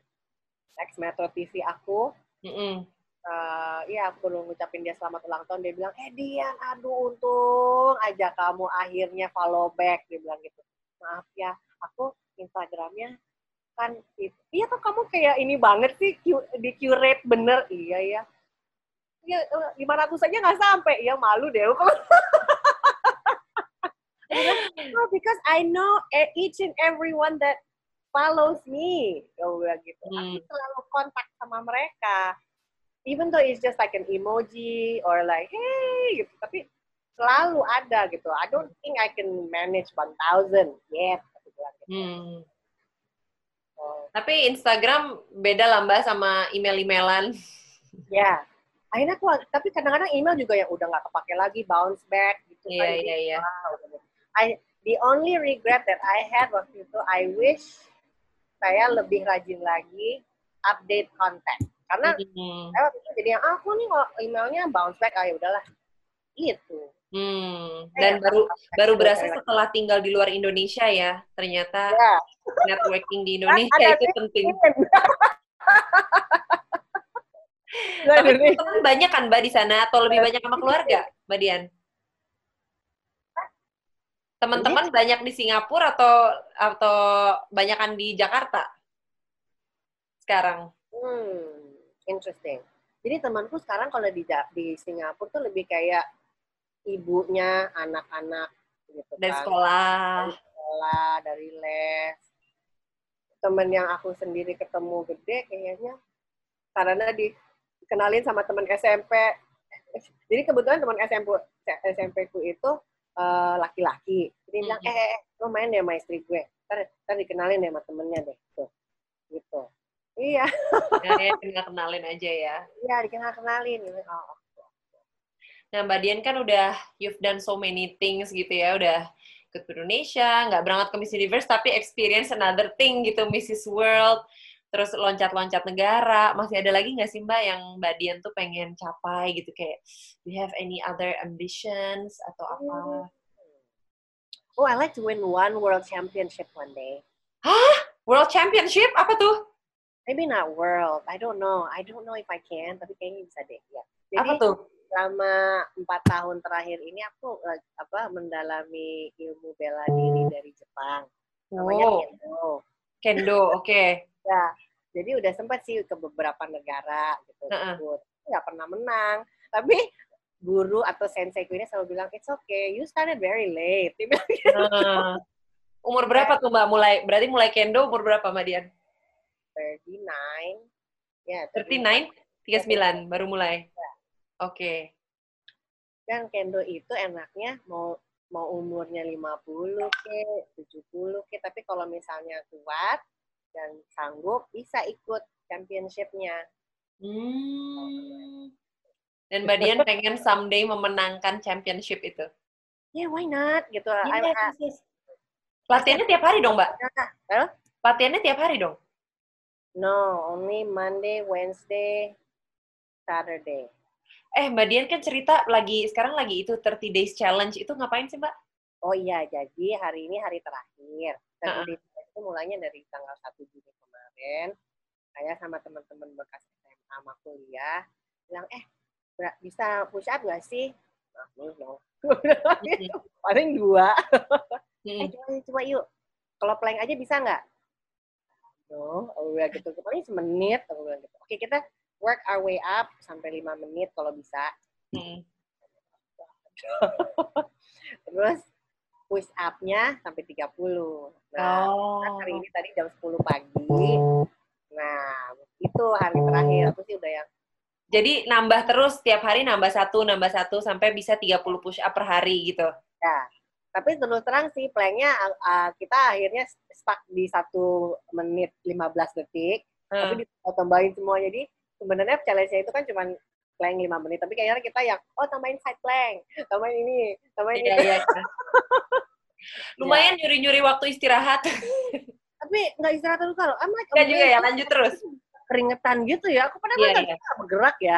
C: X Metro TV aku.
B: Mm-mm.
C: Uh, Iya, aku baru ngucapin dia selamat ulang tahun. Dia bilang, eh Dian, aduh untung aja kamu akhirnya follow back. Dia bilang gitu. Maaf ya, aku Instagramnya kan, itu. iya tuh kamu kayak ini banget sih, di curate bener. Iya ya. Iya, eh, 500 aja nggak sampai. Iya, malu deh. Kalau no, because I know e- each and everyone that follows me. Gue bilang gitu. Aku
B: Hmm.
C: selalu kontak sama mereka. Even though it's just like an emoji or like, hey, gitu. Tapi selalu ada gitu. I don't think I can manage 1,000 yet. Aku bilang gitu.
B: Hmm.
C: Oh,
B: Tapi Instagram beda lah Mbak sama email-emailan.
C: Ya. Akhirnya aku, tapi kadang-kadang email juga yang udah nggak kepake lagi, bounce back gitu
B: Iya,
C: kan.
B: iya, iya.
C: Wow. I, the only regret that I had waktu itu, I wish saya lebih rajin lagi update konten. Karena
B: Hmm.
C: saya waktu itu jadi yang "Ah, aku nih kalau emailnya bounce back, ah ya udahlah. Itu.
B: Hmm. Dan baru baru berasa setelah tinggal di luar Indonesia ya, ternyata
C: Ya.
B: networking di Indonesia
C: ada
B: itu penting.
C: Luar
B: Tapi teman banyak kan Mbak di sana atau lebih banyak sama keluarga, Mbak Dian? Teman-teman banyak di Singapura atau atau banyakan di Jakarta sekarang?
C: Hmm, interesting. Jadi temanku sekarang kalau di di Singapura tuh lebih kayak ibunya anak-anak gitu
B: Dari
C: kan.
B: sekolah.
C: Dari sekolah, dari les. Temen yang aku sendiri ketemu gede kayaknya karena dikenalin sama teman SMP. Jadi kebetulan teman SMP SMP ku itu eh, laki-laki. Jadi dia bilang, eh, eh, lo main deh sama istri gue. Ntar, ntar dikenalin deh sama temennya deh. Tuh. Gitu. Iya,
B: Ya, ya, kenal kenalin aja ya.
C: iya dikenal-kenalin. Gitu. Oh,
B: Nah, Mbak Dian kan udah you've done so many things gitu ya, udah ikut Indonesia, nggak berangkat ke Miss Universe, tapi experience another thing gitu, Mrs. World, terus loncat-loncat negara. Masih ada lagi nggak sih Mbak yang Mbak Dian tuh pengen capai gitu, kayak do you have any other ambitions atau apa?
C: Oh, I like to win one world championship one day.
B: World Championship apa tuh?
C: Maybe not world. I don't know. I don't know if I can, tapi kayaknya bisa deh. Ya. Jadi
B: Apa tuh?
C: selama empat tahun terakhir ini aku eh, apa mendalami ilmu bela diri dari Jepang. Namanya
B: Oh,
C: kendo.
B: kendo, oke.
C: Ya, jadi udah sempat sih ke beberapa negara gitu ikut. Nggak pernah menang. Tapi guru atau senseiku ini selalu bilang, it's okay, you started very late. Dia bilang gitu.
B: Umur berapa tuh Mbak mulai? Berarti mulai kendo umur berapa Mbak Dian?
C: 39. Ya,
B: 39? 39 baru mulai. Oke.
C: kan kendo itu enaknya mau mau umurnya 50 ke 70 ke tapi kalau misalnya kuat dan sanggup bisa ikut championship-nya.
B: Hmm. Dan Mbak Dian pengen someday memenangkan championship itu.
C: Ya, why not gitu. I-
B: Iya,
C: I-
B: sis. Latihannya tiap hari dong, Mbak?
C: Hah?
B: Latihannya tiap hari dong?
C: no, only Monday, Wednesday, Saturday.
B: Eh, Mbak Dian kan cerita lagi, sekarang lagi itu 30 days challenge. Itu ngapain sih, Mbak?
C: Oh iya, jadi hari ini hari terakhir.
B: Uh-uh.
C: Dan itu mulainya dari tanggal 1 Juni kemarin. Saya sama teman-teman bekas SMA sama kuliah bilang, eh bisa push up gak sih? Nah, no.
B: Mm-mm.
C: Paling dua. eh
B: Mm-mm.
C: coba, coba yuk. Kalau plank aja bisa nggak? No, aku bilang gitu. Paling semenit, aku bilang gitu. Oke, kita work our way up sampai lima menit kalau bisa.
B: Mm-mm.
C: Terus push up-nya sampai 30. Nah,
B: Oh.
C: kan hari ini tadi jam 10 pagi. Nah, itu hari terakhir. Aku sih udah yang,
B: Jadi nambah terus tiap hari nambah satu, nambah satu sampai bisa 30 push up per hari gitu.
C: ya. Tapi terus terang sih, planknya uh, kita akhirnya stuck di satu menit 15 detik.
B: Hmm.
C: tapi di tambahin semua jadi sebenarnya challenge-nya itu kan cuma plank 5 menit tapi kayaknya kita yang oh tambahin side plank tambahin ini tambahin
B: Iya,
C: itu
B: iya. iya. Lumayan nyuri-nyuri waktu istirahat.
C: tapi nggak istirahat terus kalau I'm like
B: Enggak juga ya,
C: amazed.
B: lanjut terus.
C: keringetan gitu ya aku
B: Iya,
C: nggak
B: iya.
C: bisa bergerak ya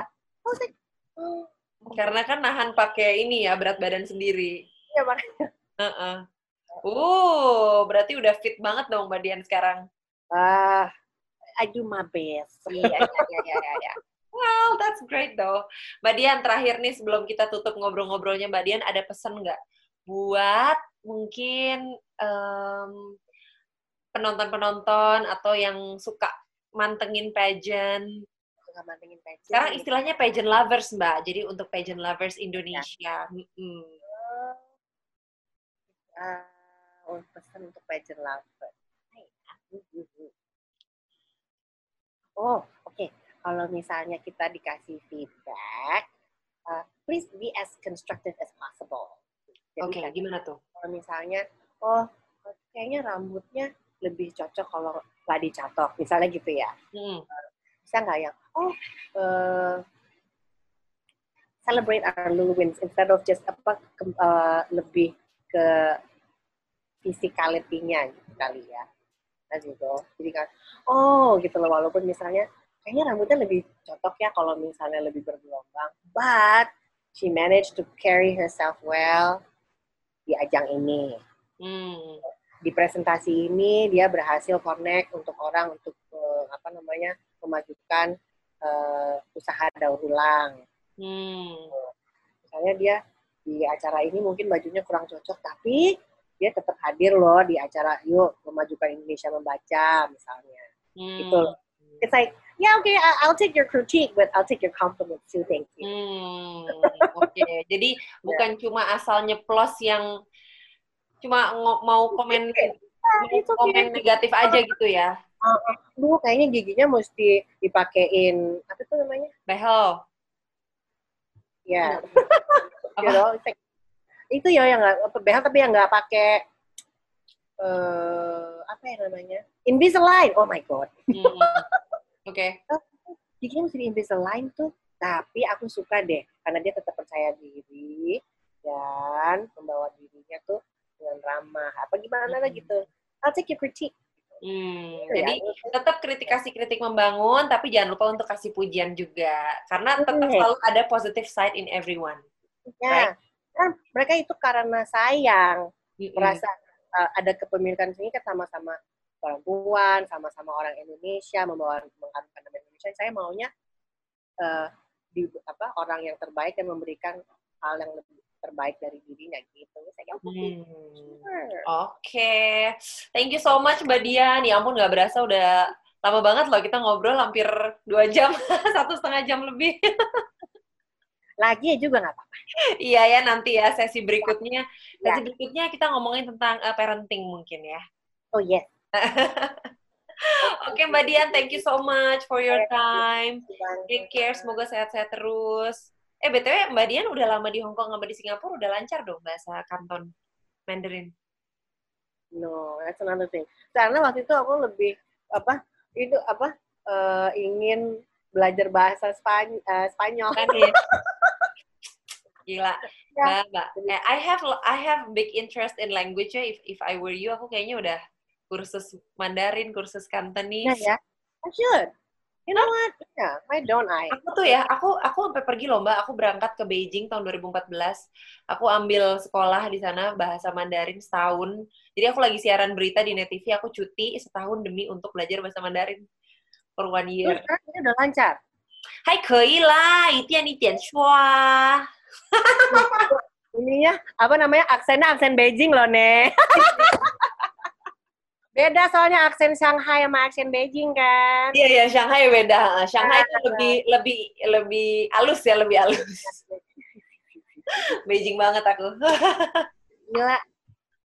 C: oh,
B: Karena kan nahan pakai ini ya, berat badan sendiri.
C: iya makanya
B: Heeh. Uh, berarti udah fit banget dong Mbak Dian sekarang.
C: ah I do my best
B: Iya, iya, iya, iya, iya. Well, that's great though. Mbak Dian, terakhir nih sebelum kita tutup ngobrol-ngobrolnya, Mbak Dian ada pesan nggak buat mungkin em, penonton-penonton atau yang suka mantengin pageant?
C: suka mantengin pageant
B: Sekarang istilahnya pageant lovers, Mbak. Jadi untuk pageant lovers Indonesia. Mm-mm.
C: Ah, oh, pesan untuk pageant lover. Hai, aku- Oh. Kalau misalnya kita dikasih feedback, uh, please be as constructive as possible.
B: Oke,
C: kan
B: gimana tuh?
C: kalau misalnya, oh kayaknya rambutnya lebih cocok kalau nggak dicatok, misalnya gitu ya.
B: Mm.
C: Bisa nggak yang, oh uh, celebrate our little wins instead of just apa ke- uh, lebih ke physicality-nya gitu kali ya. Nah gitu. Jadi kan, oh gitu loh, walaupun misalnya kayaknya rambutnya lebih cocok ya kalau misalnya lebih bergelombang. But she managed to carry herself well di ajang ini.
B: Mm.
C: Di presentasi ini dia berhasil connect untuk orang untuk eh, apa namanya memajukan eh, usaha daur ulang.
B: Mm.
C: Misalnya dia di acara ini mungkin bajunya kurang cocok, tapi dia tetap hadir loh di acara yuk memajukan Indonesia membaca misalnya. Gitu loh. It's like, yeah, okay, I'll take your critique, but I'll take your compliments too, thank you.
B: Hmm, oke. Jadi bukan cuma asal nyeplos yang cuma mau komen
C: Ah,
B: mau
C: it's okay.
B: komen negatif aja gitu ya.
C: Duh, kayaknya giginya mesti dipakein apa tuh namanya?
B: Behel.
C: Ya,
B: Apa?
C: you know, itu ya yang nggak behel tapi yang nggak pakai eh apa ya namanya? Invisalign. Oh my god.
B: Hmm. Oke.
C: giginya mesti di Invisalign tuh. Tapi aku suka deh, karena dia tetap percaya diri dan membawa dirinya tuh dengan ramah. Apa gimana lah
B: Hmm.
C: gitu. I'll take your critique.
B: Hmm,
C: Gitu ya.
B: jadi tetap kritik-kritik membangun, tapi jangan lupa untuk kasih pujian juga. Karena tetap
C: Hmm.
B: selalu ada positive side in everyone.
C: ya, kan mereka itu karena sayang. merasa uh, ada kepemilikan sini kan sama-sama perempuan, sama-sama orang Indonesia membawa mengharumkan nama Indonesia. Saya maunya uh, di apa orang yang terbaik dan memberikan hal yang lebih terbaik dari dirinya gitu. Saya hmm.
B: Oke, okay. thank you so much Mbak Dian. Ya ampun nggak berasa udah lama banget loh kita ngobrol hampir dua jam, satu setengah jam lebih.
C: Lagi juga nggak apa-apa.
B: Iya ya nanti ya sesi berikutnya. Ya. Sesi berikutnya kita ngomongin tentang uh, parenting mungkin ya.
C: Oh yes.
B: Oke okay, Mbak Dian, thank you so much for your time. Take care, semoga sehat-sehat terus. Eh btw Mbak Dian udah lama di Hong Kong sama di Singapura udah lancar dong bahasa Kanton Mandarin.
C: No, that's another thing. Karena waktu itu aku lebih apa itu apa uh, ingin belajar bahasa Spany uh, Spanyol
B: kan ya. Gila. Ya. Mbak, Mbak. I have I have big interest in language If if I were you, aku kayaknya udah kursus Mandarin, kursus Cantonese.
C: Ya, ya. I should. You know what? Yeah, why don't I?
B: Aku tuh ya, aku aku sampai pergi lomba, aku berangkat ke Beijing tahun 2014. Aku ambil sekolah di sana bahasa Mandarin setahun. Jadi aku lagi siaran berita di Net TV, aku cuti setahun demi untuk belajar bahasa Mandarin for one year.
C: Terus ini udah lancar?
B: Hai, lah, itu yang shua.
C: Ini ya, apa namanya, aksennya aksen Beijing loh, Nek. Beda soalnya aksen Shanghai sama aksen Beijing kan.
B: Iya iya Shanghai beda. Shanghai itu lebih lebih lebih halus ya lebih halus. Beijing banget aku.
C: Gila.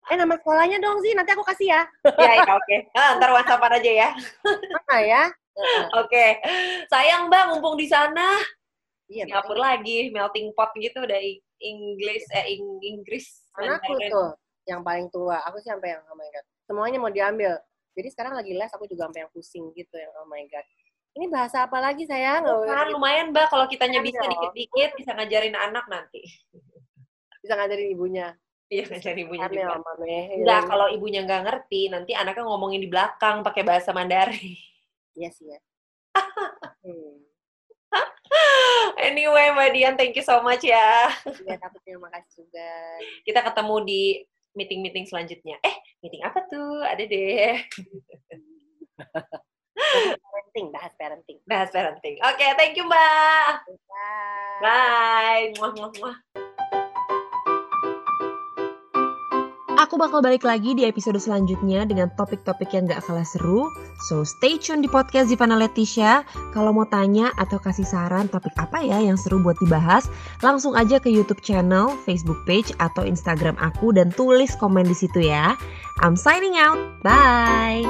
C: Eh nama sekolahnya dong sih, nanti aku kasih ya.
B: Iya iya oke. Okay. Nah, ntar WhatsApp aja ya.
C: Mana ya?
B: Oke. Okay. Sayang Mbak mumpung di sana. Iya. Singapura lagi melting pot gitu dari Inggris eh Inggris.
C: Anakku tuh yang paling tua. Aku sih sampai yang oh my god semuanya mau diambil jadi sekarang lagi les aku juga sampai yang pusing gitu yang oh my god ini bahasa apa lagi sayang
B: oh, kan lumayan mbak kalau kitanya bisa dikit-dikit bisa ngajarin anak nanti
C: bisa ngajarin ibunya
B: Iya ngajarin ibunya Amel, juga. Mame. Enggak, kalau ibunya nggak ngerti, nanti anaknya ngomongin di belakang pakai bahasa Mandarin.
C: Iya sih ya. hmm.
B: Anyway, Mbak Dian, thank you so much ya.
C: Iya, terima kasih juga.
B: Kita ketemu di meeting-meeting selanjutnya. Eh, meeting apa tuh? Ada deh.
C: parenting, bahas parenting.
B: Bahas parenting. Oke, okay, thank you, Mbak.
C: Bye.
B: Bye. Muah, muah, muah.
A: Aku bakal balik lagi di episode selanjutnya dengan topik-topik yang gak kalah seru. So stay tune di podcast Zivana Leticia. Kalau mau tanya atau kasih saran topik apa ya yang seru buat dibahas, langsung aja ke YouTube channel, Facebook page, atau Instagram aku dan tulis komen di situ ya. I'm signing out. Bye.